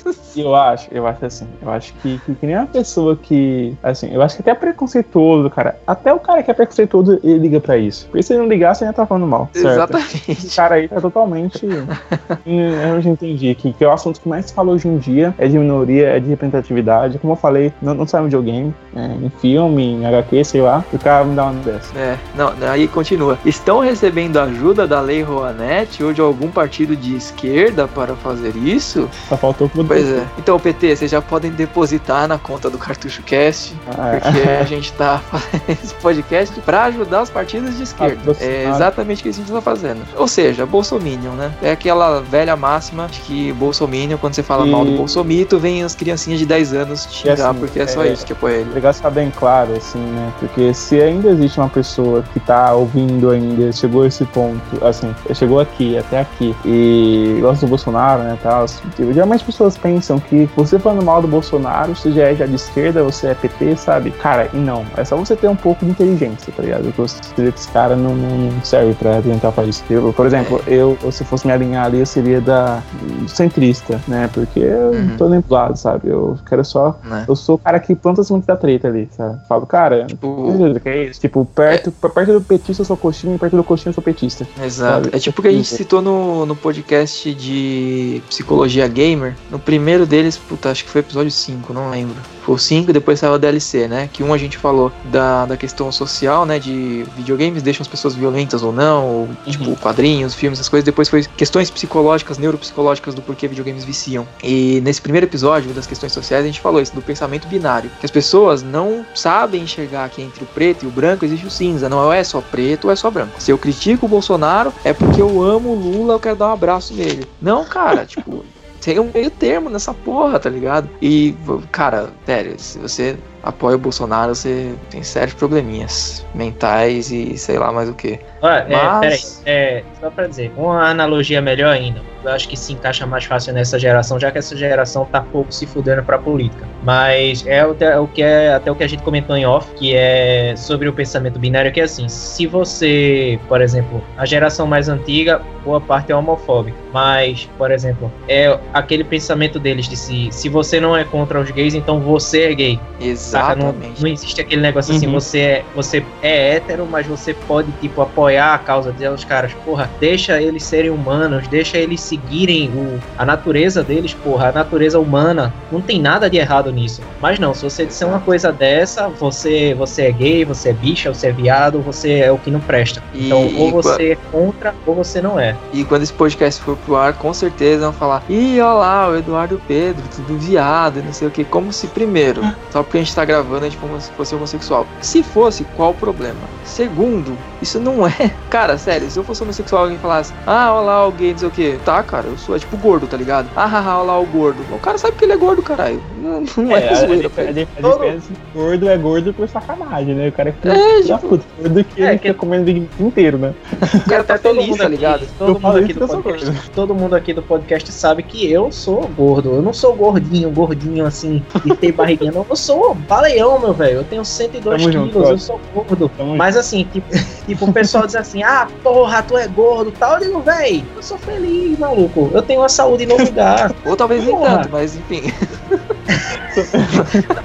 Assim, eu acho, eu acho assim. Eu acho que, que, que nem a pessoa que. Assim, eu acho que até preconceituoso, cara. Até o cara que é preconceituoso, ele liga para isso. Porque se ele não ligar, você já tá falando mal. Certo? Exatamente. Esse cara aí tá totalmente. eu já entendi que, que é o assunto que mais se fala hoje em dia é de minoria, é de representatividade. Como eu falei, não, não sai em videogame, é, em filme, em HQ, sei lá. O cara me dá uma dessa. É, não, aí continua. Estão recebendo ajuda da Lei Rouanet ou de algum partido de esquerda para fazer isso? Só faltou Pois é. Então, PT, vocês já podem depositar na conta do Cartucho Cast podcast, Ah, porque a gente tá fazendo esse podcast pra ajudar os partidos de esquerda. Ah. É exatamente o que a gente tá fazendo. Ou seja, Bolsominion, né? É aquela velha máxima de que Bolsominion, quando você fala E- mal do Bolsomito, vem as criancinhas de 10 anos te xingar, assim, porque é só é- isso que apoia ele. legal ficar bem claro, assim, né? Porque se ainda existe uma pessoa que tá ouvindo ainda, chegou a esse ponto, assim, chegou aqui, até aqui, e gosta do Bolsonaro, né, tal, tipo, geralmente as pessoas pensam que você falando mal do Bolsonaro, você já é já de esquerda, você é PT, sabe? Cara, e não. É só você ter um pouco de inteligência, tá ligado? Que você vê que esse cara não, não serve pra tentar fazer isso. Eu, por exemplo, eu, se fosse me alinhar ali, eu seria da centrista, né? Porque eu Uhum. não tô nem pro lado, sabe? Eu quero só Né? eu sou o cara que planta as da treta ali, sabe? Falo, cara, Tipo, que é isso? Tipo, perto, perto do petista eu sou coxinha e perto do coxinha eu sou petista. Exato. Sabe? É tipo o que a gente Uhum. citou no, no podcast de psicologia gamer. No primeiro deles, puta, acho que foi episódio 5, não lembro. Foi o 5 e depois saiu a DLC, né? Que um a gente falou da, da questão social, né? De videogames deixam as pessoas violentas ou não, ou tipo quadrinhos, filmes, essas coisas. Depois foi questões psicológicas, neuropsicológicas do porquê videogames viciam. E nesse primeiro episódio das questões sociais a gente falou isso, do pensamento binário. Que as pessoas não sabem enxergar que entre o preto e o branco existe o cinza. Não é só preto ou é só branco. Se eu critico o Bolsonaro, é porque eu amo o Lula, eu quero dar um abraço nele. Não, cara, tipo. Tem um meio termo nessa porra, tá ligado? E, cara, sério, se você apoia o Bolsonaro, você tem sérios probleminhas mentais e sei lá mais o que. Olha, é, Mas- peraí, é, só pra dizer, uma analogia melhor ainda. Eu acho que se encaixa mais fácil nessa geração, já que essa geração tá pouco se fudendo pra política. Mas é o, é o que é até o que a gente comentou em off, que é sobre o pensamento binário, que é assim, se você, por exemplo, a geração mais antiga, boa parte é homofóbica. Mas, por exemplo, é aquele pensamento deles de se, se você não é contra os gays, então você é gay. Saca? Não, Exatamente. não existe aquele negócio assim, Uhum. você é, você é hétero, mas você pode, tipo, apoiar a causa dos caras, porra, deixa eles serem humanos, deixa eles seguirem o, a natureza deles, porra, a natureza humana. Não tem nada de errado nisso. Mas não, se você disser uma coisa dessa, você, você é gay, você é bicha, você é viado, você é o que não presta. E- Então, ou e você é contra, ou você não é. E quando esse podcast for pro ar, com certeza vão falar: Ih, olha lá, o Eduardo Pedro, tudo viado, e não sei o que. Como se, primeiro, só porque a gente tá gravando, a gente fosse homossexual. Se fosse, qual o problema? Segundo, isso não é. Cara, sério, se eu fosse homossexual e alguém falasse: Ah, olha lá o gay, não sei o que. Tá, cara, eu sou é tipo gordo, tá ligado? Ah, haha, olha lá o gordo. O cara sabe que ele é gordo, caralho. Não, não é, a, zoeira. a, a Todo- diferença é gordo é gordo por sacanagem, né? O cara que É, já tipo- gordo que É, ele que- fica comendo Big inteiro, né? O cara tá Até todo feliz, mundo tá ligado? Todo mundo aqui do podcast, todo mundo aqui do podcast sabe que eu sou gordo. Eu não sou gordinho, gordinho assim, e ter barriguinha. Não, eu sou baleão, meu velho. Eu tenho 102 Tamo quilos, junto, eu sou gordo. Tamo Mas assim, tipo, tipo, o pessoal diz assim, ah, porra, tu é gordo tal. Eu digo, véi, eu sou feliz, maluco. Eu tenho a saúde no lugar. Ou talvez nem Porra. tanto, mas enfim.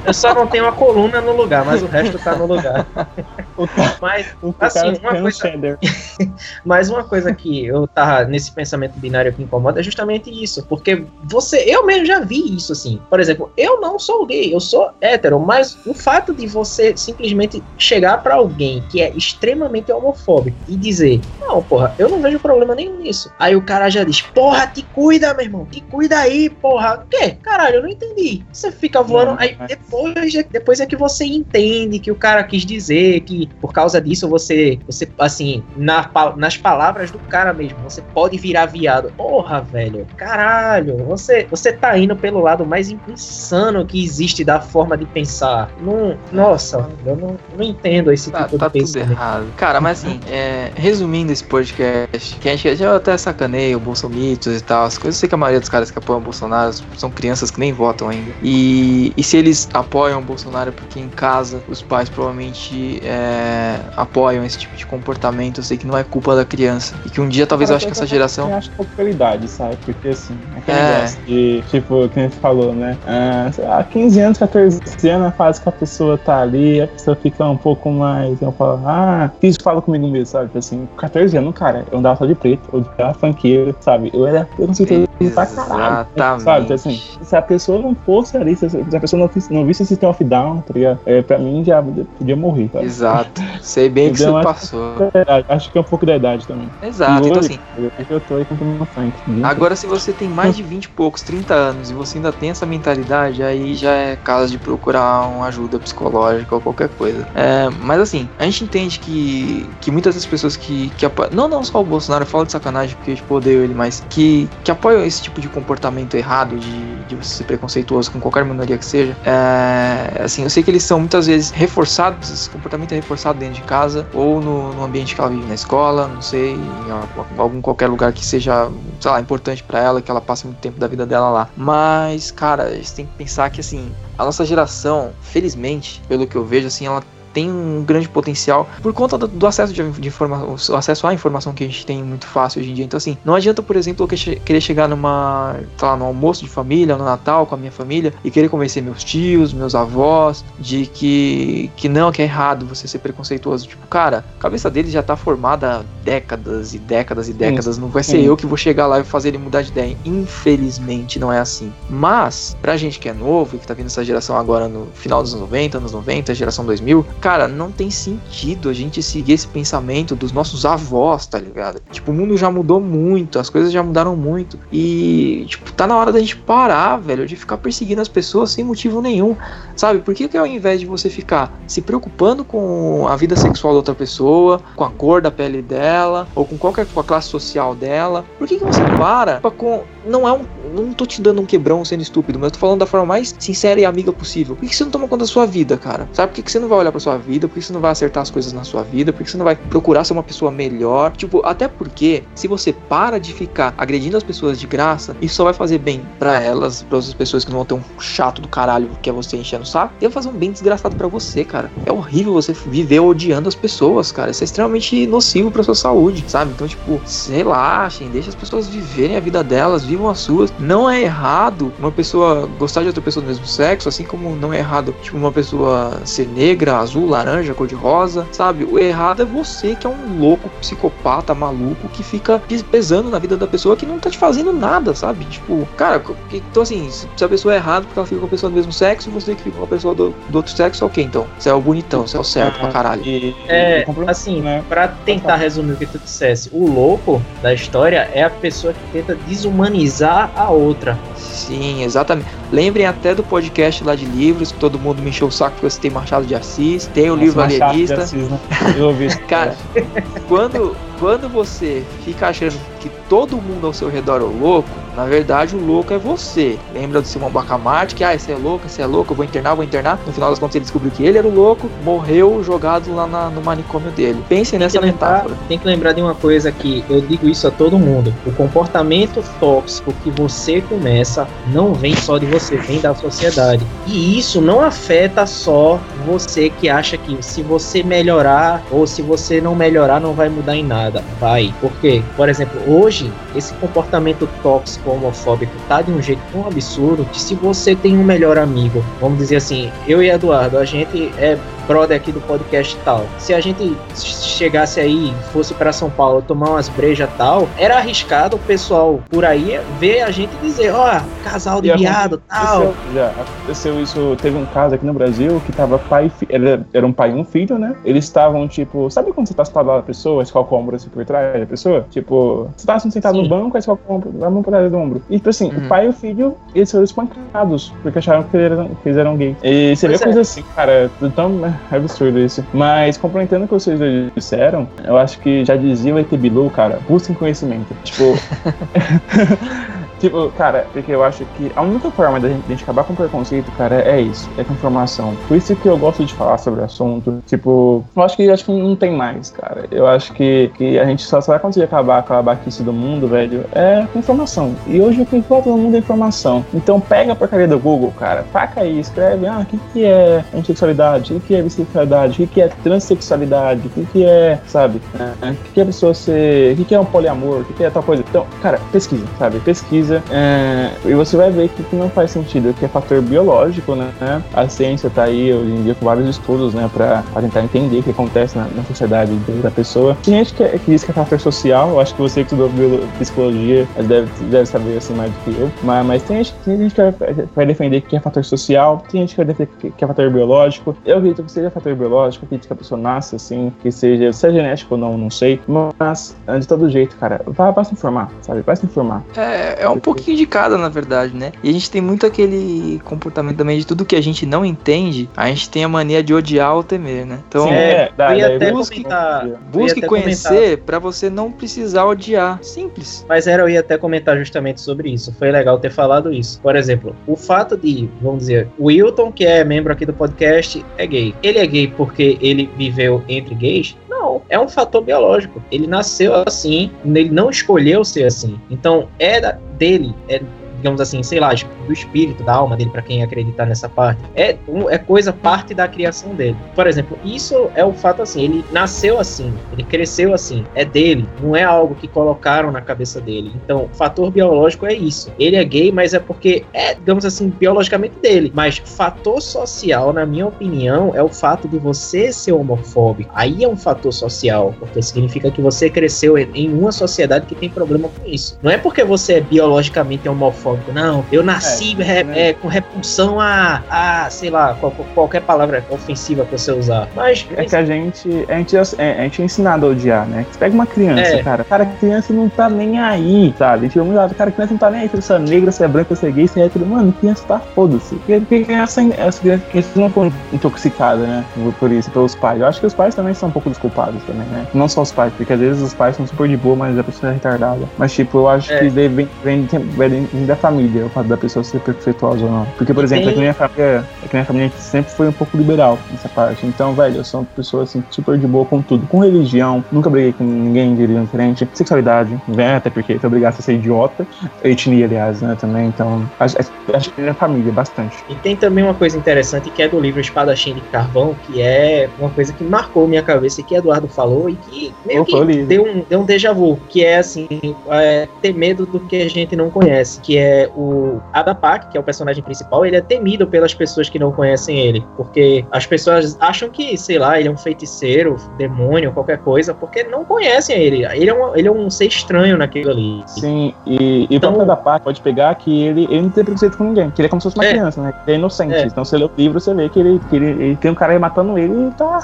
Eu só não tenho a coluna no lugar, mas o resto tá no lugar. Mas Assim, uma coisa-. Mas uma coisa que eu tava nesse pensamento binário que incomoda é justamente isso. Porque você, eu mesmo já vi isso assim. Por exemplo, eu não sou gay, eu sou hétero, mas o fato de você simplesmente chegar pra alguém que é extremamente homofóbico e dizer: Não, porra, eu não vejo problema nenhum nisso. Aí o cara já diz: Porra, te cuida, meu irmão, te cuida aí, porra. O quê? Caralho, eu não entendi. Você fica voando. Não, aí depois, é- depois é que você entende que o cara quis dizer que por causa disso você, você assim, na, nas palavras do cara mesmo, você pode virar viado. Porra, velho, caralho, você, você tá indo pelo lado mais insano que existe da forma de pensar. Não, nossa, eu não, não entendo esse Tá, tipo tá de tudo pensamento. errado. Cara, mas assim, é, resumindo esse podcast, que a gente já até sacaneia o Bolsomitos e tal, as coisas. Eu sei que a maioria dos caras que apoiam o Bolsonaro são crianças que nem votam ainda. E, e se eles apoiam o Bolsonaro é porque em casa os pais provavelmente é, apoiam esse tipo de comportamento, eu sei que não é culpa da criança. E que um dia talvez eu acho que essa geração. Eu acho que é qualidade, sabe? Porque assim, aquele É. negócio de, tipo, que a gente falou, né? Ah, sei lá, 15 anos, 14 anos, a fase que a pessoa tá ali, a pessoa fica um pouco mais. Eu falo, ah, isso fala comigo mesmo, sabe? Tipo assim, 14 anos, cara, eu andava só de preto, eu era funkeiro, sabe? Eu era preconceituoso pra caralho. Sabe? Então, assim, se a pessoa não fosse ali, se a pessoa não, visse- não visse esse System of Down, tá ligado? É, pra mim já podia morrer, sabe? Exato. Sei bem que você? Acho- passou. É, acho que é um pouco da idade também. Exato, então assim. Eu tô aí com uma frente. Agora, se você tem mais de 20 e poucos, 30 anos e você ainda tem essa mentalidade, aí já é caso de procurar uma ajuda psicológica ou qualquer coisa. É, mas assim, a gente entende que, que muitas das pessoas que, que apoiam. Não, não só o Bolsonaro, eu falo de sacanagem porque tipo, odeio ele, mas que, que apoiam esse tipo de comportamento errado, de, de você ser preconceituoso com qualquer que seja. É, assim, eu sei que eles são muitas vezes reforçados, esse comportamento é reforçado dentro de casa ou no, no ambiente que ela vive na escola, não sei, em algum qualquer lugar que seja, sei lá, importante para ela, que ela passe muito tempo da vida dela lá. Mas, cara, a gente tem que pensar que assim, a nossa geração, felizmente, pelo que eu vejo, assim, ela tem um grande potencial por conta do, do acesso de, de informação, acesso à informação que a gente tem muito fácil hoje em dia. Então, assim, não adianta, por exemplo, eu querer chegar numa, sei lá, no almoço de família, no Natal com a minha família e querer convencer meus tios, meus avós de que, que não, que é errado você ser preconceituoso. Tipo, cara, a cabeça deles já tá formada há décadas e décadas e décadas. Sim. Não vai ser Sim. eu que vou chegar lá e fazer ele mudar de ideia. Infelizmente, não é assim. Mas, pra gente que é novo e que tá vindo essa geração agora no final dos anos 90, anos 90, geração 2000, cara, não tem sentido a gente seguir esse pensamento dos nossos avós, tá ligado? Tipo, o mundo já mudou muito, as coisas já mudaram muito. E, tipo, tá na hora da gente parar, velho, de ficar perseguindo as pessoas sem motivo nenhum, sabe? Por que, que ao invés de você ficar se preocupando com a vida sexual da outra pessoa, com a cor da pele dela, ou com qualquer com a classe social dela, por que, que você para com. Não é um. Não tô te dando um quebrão sendo estúpido, mas eu tô falando da forma mais sincera e amiga possível. Por que, que você não toma conta da sua vida, cara? Sabe por que, que você não vai olhar pra sua sua vida, por que você não vai acertar as coisas na sua vida, por que você não vai procurar ser uma pessoa melhor. Tipo, até porque se você para de ficar agredindo as pessoas de graça, isso só vai fazer bem para elas, para outras pessoas que não vão ter um chato do caralho que é você enchendo o saco, e vai fazer um bem desgraçado para você, cara. É horrível você viver odiando as pessoas, cara. Isso é extremamente nocivo para sua saúde, sabe? Então, tipo, relaxem, deixa as pessoas viverem a vida delas, vivam as suas. Não é errado uma pessoa gostar de outra pessoa do mesmo sexo, assim como não é errado, tipo, uma pessoa ser negra, azul, azul, laranja, cor de rosa, sabe? O errado é você que é um louco, psicopata, maluco, que fica pesando na vida da pessoa que não tá te fazendo nada, sabe? Tipo, cara, então assim, se a pessoa é errada porque ela fica com a pessoa do mesmo sexo, você que fica com a pessoa do, do outro sexo, ok, então. Você é o bonitão, você é o certo pra caralho. É, assim, né? pra tentar resumir o que tu dissesse, o louco da história é a pessoa que tenta desumanizar a outra. Sim, exatamente. Lembrem até do podcast lá de livros, que todo mundo me encheu o saco porque eu citei Machado de Assis. Tem o Nossa, livro Alienista. Assis, né? Eu ouvi Cara, quando, quando você fica achando que todo mundo ao seu redor é louco, na verdade, o louco é você. Lembra do Simão Bacamarte, que, ah, esse é louco, esse é louco, eu vou internar, vou internar. No final das contas, ele descobriu que ele era o louco, morreu jogado lá na, no manicômio dele. Pensem nessa tem lembrar, metáfora. Tem que lembrar de uma coisa que eu digo isso a todo mundo. O comportamento tóxico que você começa não vem só de você, vem da sociedade. E isso não afeta só você que acha que se você melhorar ou se você não melhorar, não vai mudar em nada. Vai. Por quê? Por exemplo, hoje, esse comportamento tóxico homofóbico tá de um jeito tão absurdo que se você tem um melhor amigo, vamos dizer assim, eu e Eduardo, a gente é brother aqui do podcast tal. Se a gente chegasse aí, fosse para São Paulo tomar umas brejas tal, era arriscado o pessoal por aí ver a gente dizer, ó, oh, casal de viado tal. Já aconteceu isso, teve um caso aqui no Brasil que tava pai e era, era um pai e um filho, né? Eles estavam, tipo, sabe quando você tá sentado lá da pessoa, a escola com o ombro assim por trás da pessoa? Tipo, você tá sentado Sim. no banco, a escola com a mão por trás do ombro. E, tipo assim, uhum. o pai e o filho, eles foram espancados, porque acharam que eles eram, que eles eram gays. E você vê é. coisa assim, cara, tão é absurdo isso. Mas, complementando o que vocês disseram, eu acho que já dizia o ET Bilu, cara, busquem conhecimento. Tipo. Tipo, cara, porque eu acho que a única forma da gente, de gente acabar com o preconceito, cara, é isso, é com informação. Por isso que eu gosto de falar sobre o assunto. Tipo, eu acho que acho que não tem mais, cara. Eu acho que, que a gente só, só vai conseguir acabar com a baquice do mundo, velho, é com informação. E hoje o que importa no mundo é informação. Então pega a porcaria do Google, cara, faca aí, escreve, ah, o que, que é homossexualidade, o que, é bissexualidade, o que, que é transexualidade, o que, que é, sabe, é, o que, que é pessoa ser, o que, que é um poliamor, o que, que é tal coisa. Então, cara, pesquisa, sabe, pesquisa coisa. É, e você vai ver que, não faz sentido, que é fator biológico, né? A ciência tá aí hoje em dia com vários estudos, né, pra tentar entender o que acontece na, na sociedade da pessoa. Tem gente que, que, diz que é fator social, eu acho que você que estudou psicologia deve, deve saber assim mais do que eu, mas, mas tem gente, tem gente que vai, defender que é fator social, tem gente que vai defender que é fator biológico. Eu acredito que seja fator biológico, acredito que a pessoa nasce assim, que seja, se é genético ou não, não sei, mas de todo jeito, cara, vai, vai se informar, sabe? Vai se informar. É, é um pouquinho de cada, na verdade, né? E a gente tem muito aquele comportamento também de tudo que a gente não entende, a gente tem a mania de odiar ou temer, né? Então, Sim, é, dá, até busque, busque conhecer para você não precisar odiar. Simples. Mas era, eu ia até comentar justamente sobre isso. Foi legal ter falado isso. Por exemplo, o fato de, vamos dizer, o Wilton, que é membro aqui do podcast, é gay. Ele é gay porque ele viveu entre gays? Não, é um fator biológico. Ele nasceu assim, ele não escolheu ser assim. Então, era dele, é digamos assim, sei lá, do espírito, da alma dele, para quem acreditar nessa parte, é, é coisa parte da criação dele. Por exemplo, isso é o fato assim, ele nasceu assim, ele cresceu assim, é dele, não é algo que colocaram na cabeça dele. Então, o fator biológico é isso. Ele é gay, mas é porque é, digamos assim, biologicamente dele. Mas fator social, na minha opinião, é o fato de você ser homofóbico. Aí é um fator social, porque significa que você cresceu em uma sociedade que tem problema com isso. Não é porque você é biologicamente homofóbico homofóbico. Não, eu nasci é, né? é, com repulsão a, a sei lá, qual, qualquer palavra ofensiva que você usar. Mas. É que a gente, a gente, é, a gente é ensinado a odiar, né? Você pega uma criança, é. cara. Cara, criança não tá nem aí, sabe? Tipo, muito lado, cara, criança não tá nem aí se você é negra, se é branca, se é gay, se é hétero. Mano, criança tá foda-se. Porque criança, as crianças não foram intoxicadas, né? Por isso, pelos pais. Eu acho que os pais também são um pouco desculpados também, né? Não só os pais, porque às vezes os pais são super de boa, mas a pessoa é retardada. Mas, tipo, eu acho é. que vem, vem, vem, vem da família, o fato da pessoa ser preconceituosa ou não. Porque, por exemplo, é que minha família, é que minha família sempre foi um pouco liberal nessa parte. Então, velho, eu sou uma pessoa assim, super de boa com tudo. Com religião, nunca briguei com ninguém de religião diferente. Sexualidade, né? Até porque tô obrigado a ser idiota. Etnia, aliás, né? Também. Então, acho, acho que minha família, bastante. E tem também uma coisa interessante que é do livro Espadachim de Carvão, que é uma coisa que marcou minha cabeça e que Eduardo falou e que meio que deu um, deu um déjà vu, que é assim, é, ter medo do que a gente não conhece, que é o o Adapak, que é o personagem principal, ele é temido pelas pessoas que não conhecem ele, porque as pessoas acham que, sei lá, ele é um feiticeiro, demônio, qualquer coisa, porque não conhecem ele. Ele é um, ele é um ser estranho naquilo ali. Sim, e, e então, o próprio Adapak pode pegar que ele, ele não tem preconceito com ninguém, que ele é como se fosse uma é, criança, né? Ele é inocente. É. Então, você lê o livro, você vê que ele, que ele, ele tem um cara aí matando ele e tá.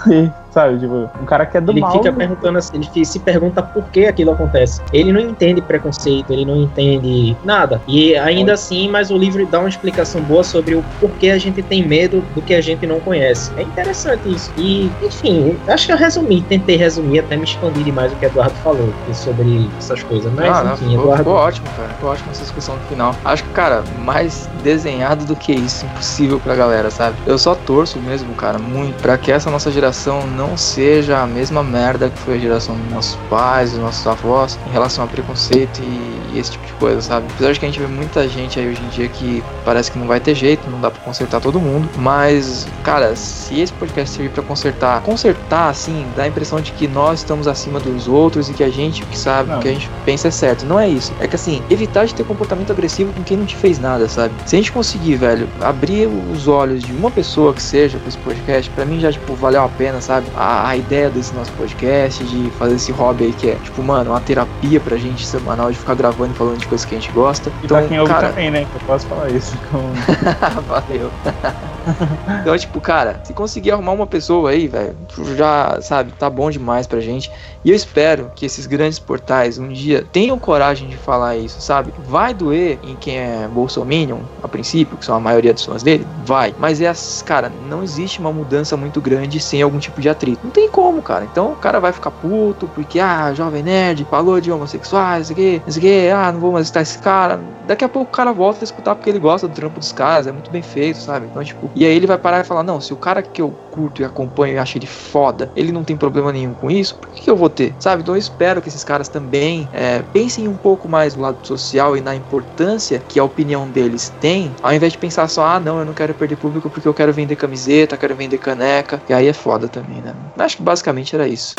Sabe, tipo, um cara que é do ele mal. Ele fica perguntando assim, ele se pergunta por que aquilo acontece. Ele não entende preconceito, ele não entende nada. E ainda assim, mas o livro dá uma explicação boa sobre o porquê a gente tem medo do que a gente não conhece. É interessante isso. E, enfim, acho que eu resumi, tentei resumir, até me expandir demais o que o Eduardo falou sobre essas coisas. Mas, ah, enfim, não, ficou, Eduardo. Ficou ótimo, cara. Ficou ótimo essa discussão no final. Acho que, cara, mais desenhado do que isso, impossível pra galera, sabe? Eu só torço mesmo, cara, muito, pra que essa nossa geração não seja a mesma merda que foi a geração dos nossos pais, dos nossos avós, em relação a preconceito e, e esse tipo de coisa, sabe? Apesar de que a gente vê muita gente aí hoje em dia que parece que não vai ter jeito, não dá para consertar todo mundo, mas, cara, se esse podcast servir para consertar, consertar, assim, dá a impressão de que nós estamos acima dos outros e que a gente, que sabe, o que a gente pensa é certo. Não é isso. É que, assim, evitar de ter comportamento agressivo com quem não te fez nada, sabe? Se a gente conseguir, velho, abrir os olhos de uma pessoa que seja com esse podcast, para mim já, tipo, valeu a pena, sabe? A, a ideia desse nosso podcast, de fazer esse hobby aí que é, tipo, mano, uma terapia pra gente semanal de ficar gravando e falando de coisas que a gente gosta. E então, pra quem ouve cara... também, né? Eu posso falar isso. Com... Valeu. então, tipo, cara, se conseguir arrumar uma pessoa aí, velho, já, sabe, tá bom demais pra gente. E eu espero que esses grandes portais um dia tenham coragem de falar isso, sabe? Vai doer em quem é bolsominion, a princípio, que são a maioria dos fãs dele? Vai. Mas é, cara, não existe uma mudança muito grande sem algum tipo de atrito. Não tem como, cara. Então o cara vai ficar puto porque, ah, jovem nerd falou de homossexuais, isso aqui, isso aqui, ah, não vou mais estar esse cara. Daqui a pouco o cara volta a escutar porque ele gosta do trampo dos caras, é muito bem feito, sabe? Então, tipo, e aí ele vai parar e falar: não, se o cara que eu curto e acompanho e acho ele foda, ele não tem problema nenhum com isso, por que, que eu vou ter? Sabe? Então eu espero que esses caras também é, pensem um pouco mais no lado social e na importância que a opinião deles tem, ao invés de pensar só, ah, não, eu não quero perder público porque eu quero vender camiseta, quero vender caneca, e aí é foda também, né? Acho que basicamente era isso.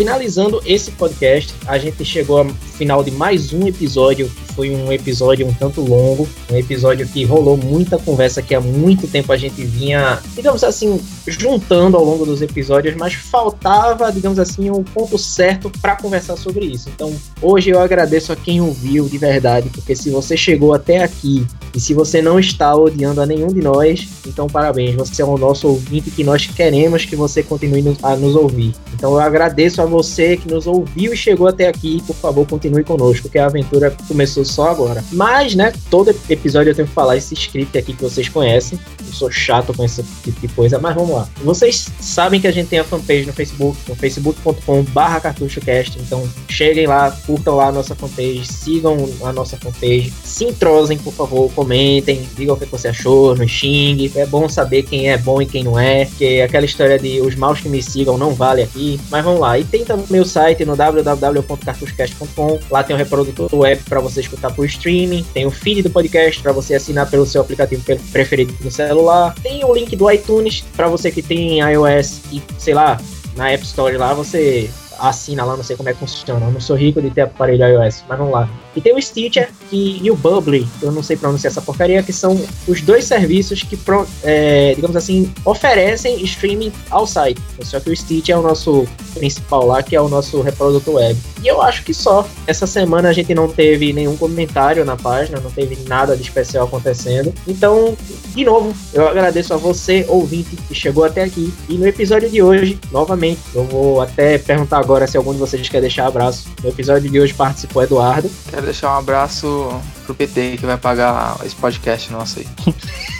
Finalizando esse podcast, a gente chegou ao final de mais um episódio, foi um episódio um tanto longo, um episódio que rolou muita conversa que há muito tempo a gente vinha, digamos assim, juntando ao longo dos episódios, mas faltava, digamos assim, um ponto certo para conversar sobre isso. Então, hoje eu agradeço a quem ouviu de verdade, porque se você chegou até aqui e se você não está odiando a nenhum de nós, então parabéns, você é o nosso ouvinte que nós queremos que você continue a nos ouvir. Então eu agradeço a você que nos ouviu e chegou até aqui, por favor, continue conosco, que a aventura começou só agora. Mas, né, todo episódio eu tenho que falar esse script aqui que vocês conhecem. Eu sou chato com esse tipo de coisa, mas vamos lá. Vocês sabem que a gente tem a fanpage no Facebook, no facebook.com/barra cartuchocast. Então cheguem lá, curtam lá a nossa fanpage, sigam a nossa fanpage, se entrosem, por favor, comentem, digam o que você achou, nos xingue. É bom saber quem é bom e quem não é, que aquela história de os maus que me sigam não vale aqui. Mas vamos lá. E tem também o site no www.cartuchocast.com. Lá tem o reprodutor web para você escutar por streaming, tem o feed do podcast para você assinar pelo seu aplicativo preferido no celular. Tem o link do iTunes para você que tem iOS e, sei lá, na App Store lá você assina lá, não sei como é que funciona. Eu não sou rico de ter aparelho iOS, mas vamos lá. E tem o Stitcher e o Bubbly, eu não sei pronunciar essa porcaria, que são os dois serviços que, é, digamos assim, oferecem streaming ao site. Só que o Stitcher é o nosso principal lá, que é o nosso reprodutor web. E eu acho que só. Essa semana a gente não teve nenhum comentário na página, não teve nada de especial acontecendo. Então, de novo, eu agradeço a você, ouvinte, que chegou até aqui. E no episódio de hoje, novamente, eu vou até perguntar agora se algum de vocês quer deixar abraço. No episódio de hoje participou Eduardo. Quero deixar um abraço pro PT que vai pagar esse podcast nosso aí.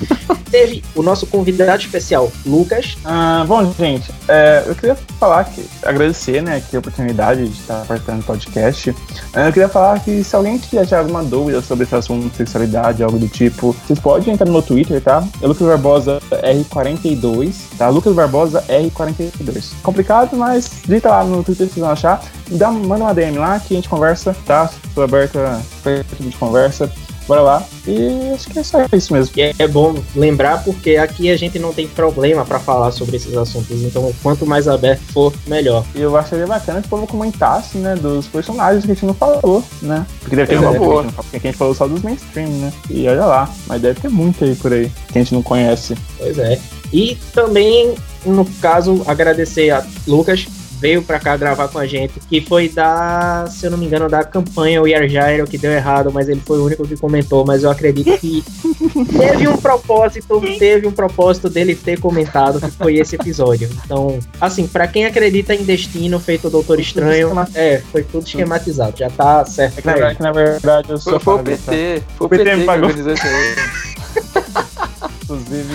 Teve o nosso convidado especial, Lucas. Ah, bom, gente, é, eu queria falar que agradecer, né, que a oportunidade de estar participando do podcast. É, eu queria falar que se alguém tiver alguma dúvida sobre esse assunto, sexualidade, algo do tipo, vocês podem entrar no meu Twitter, tá? É Lucas Barbosa R42, tá? Lucas Barbosa R42. Complicado, mas digita lá no Twitter vocês vão achar. Dá, manda uma DM lá que a gente conversa, tá? Estou aberta para de conversa bora lá. E acho que é só isso mesmo. E é bom lembrar porque aqui a gente não tem problema para falar sobre esses assuntos, então quanto mais aberto for, melhor. E eu acharia bacana que o povo comentasse, né, dos personagens que a gente não falou, né? Porque deve ter uma boa. Porque a gente falou só dos mainstream, né? E olha lá, mas deve ter muito aí por aí que a gente não conhece. Pois é. E também, no caso, agradecer a Lucas veio para cá gravar com a gente, que foi da, se eu não me engano, da campanha O Jairo, que deu errado, mas ele foi o único que comentou, mas eu acredito que teve um propósito, teve um propósito dele ter comentado que foi esse episódio. Então, assim, para quem acredita em destino feito Doutor Estranho, é, foi tudo esquematizado, já tá certo. É que, na, verdade eu sou foi, foi o PT, tá? foi o PT, PT me pagou. Inclusive,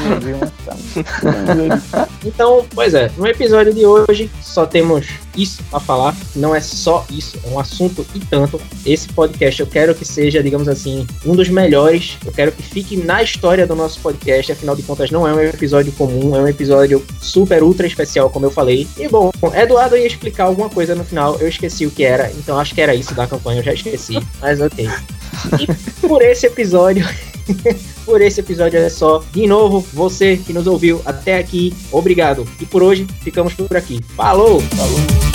Então, pois é, no episódio de hoje só temos isso a falar. Não é só isso, é um assunto e tanto. Esse podcast eu quero que seja, digamos assim, um dos melhores. Eu quero que fique na história do nosso podcast. Afinal de contas, não é um episódio comum, é um episódio super ultra especial, como eu falei. E bom, Eduardo ia explicar alguma coisa no final, eu esqueci o que era, então acho que era isso da campanha, eu já esqueci, mas ok. E por esse episódio. por esse episódio é só. De novo, você que nos ouviu até aqui, obrigado. E por hoje, ficamos por aqui. Falou! Falou!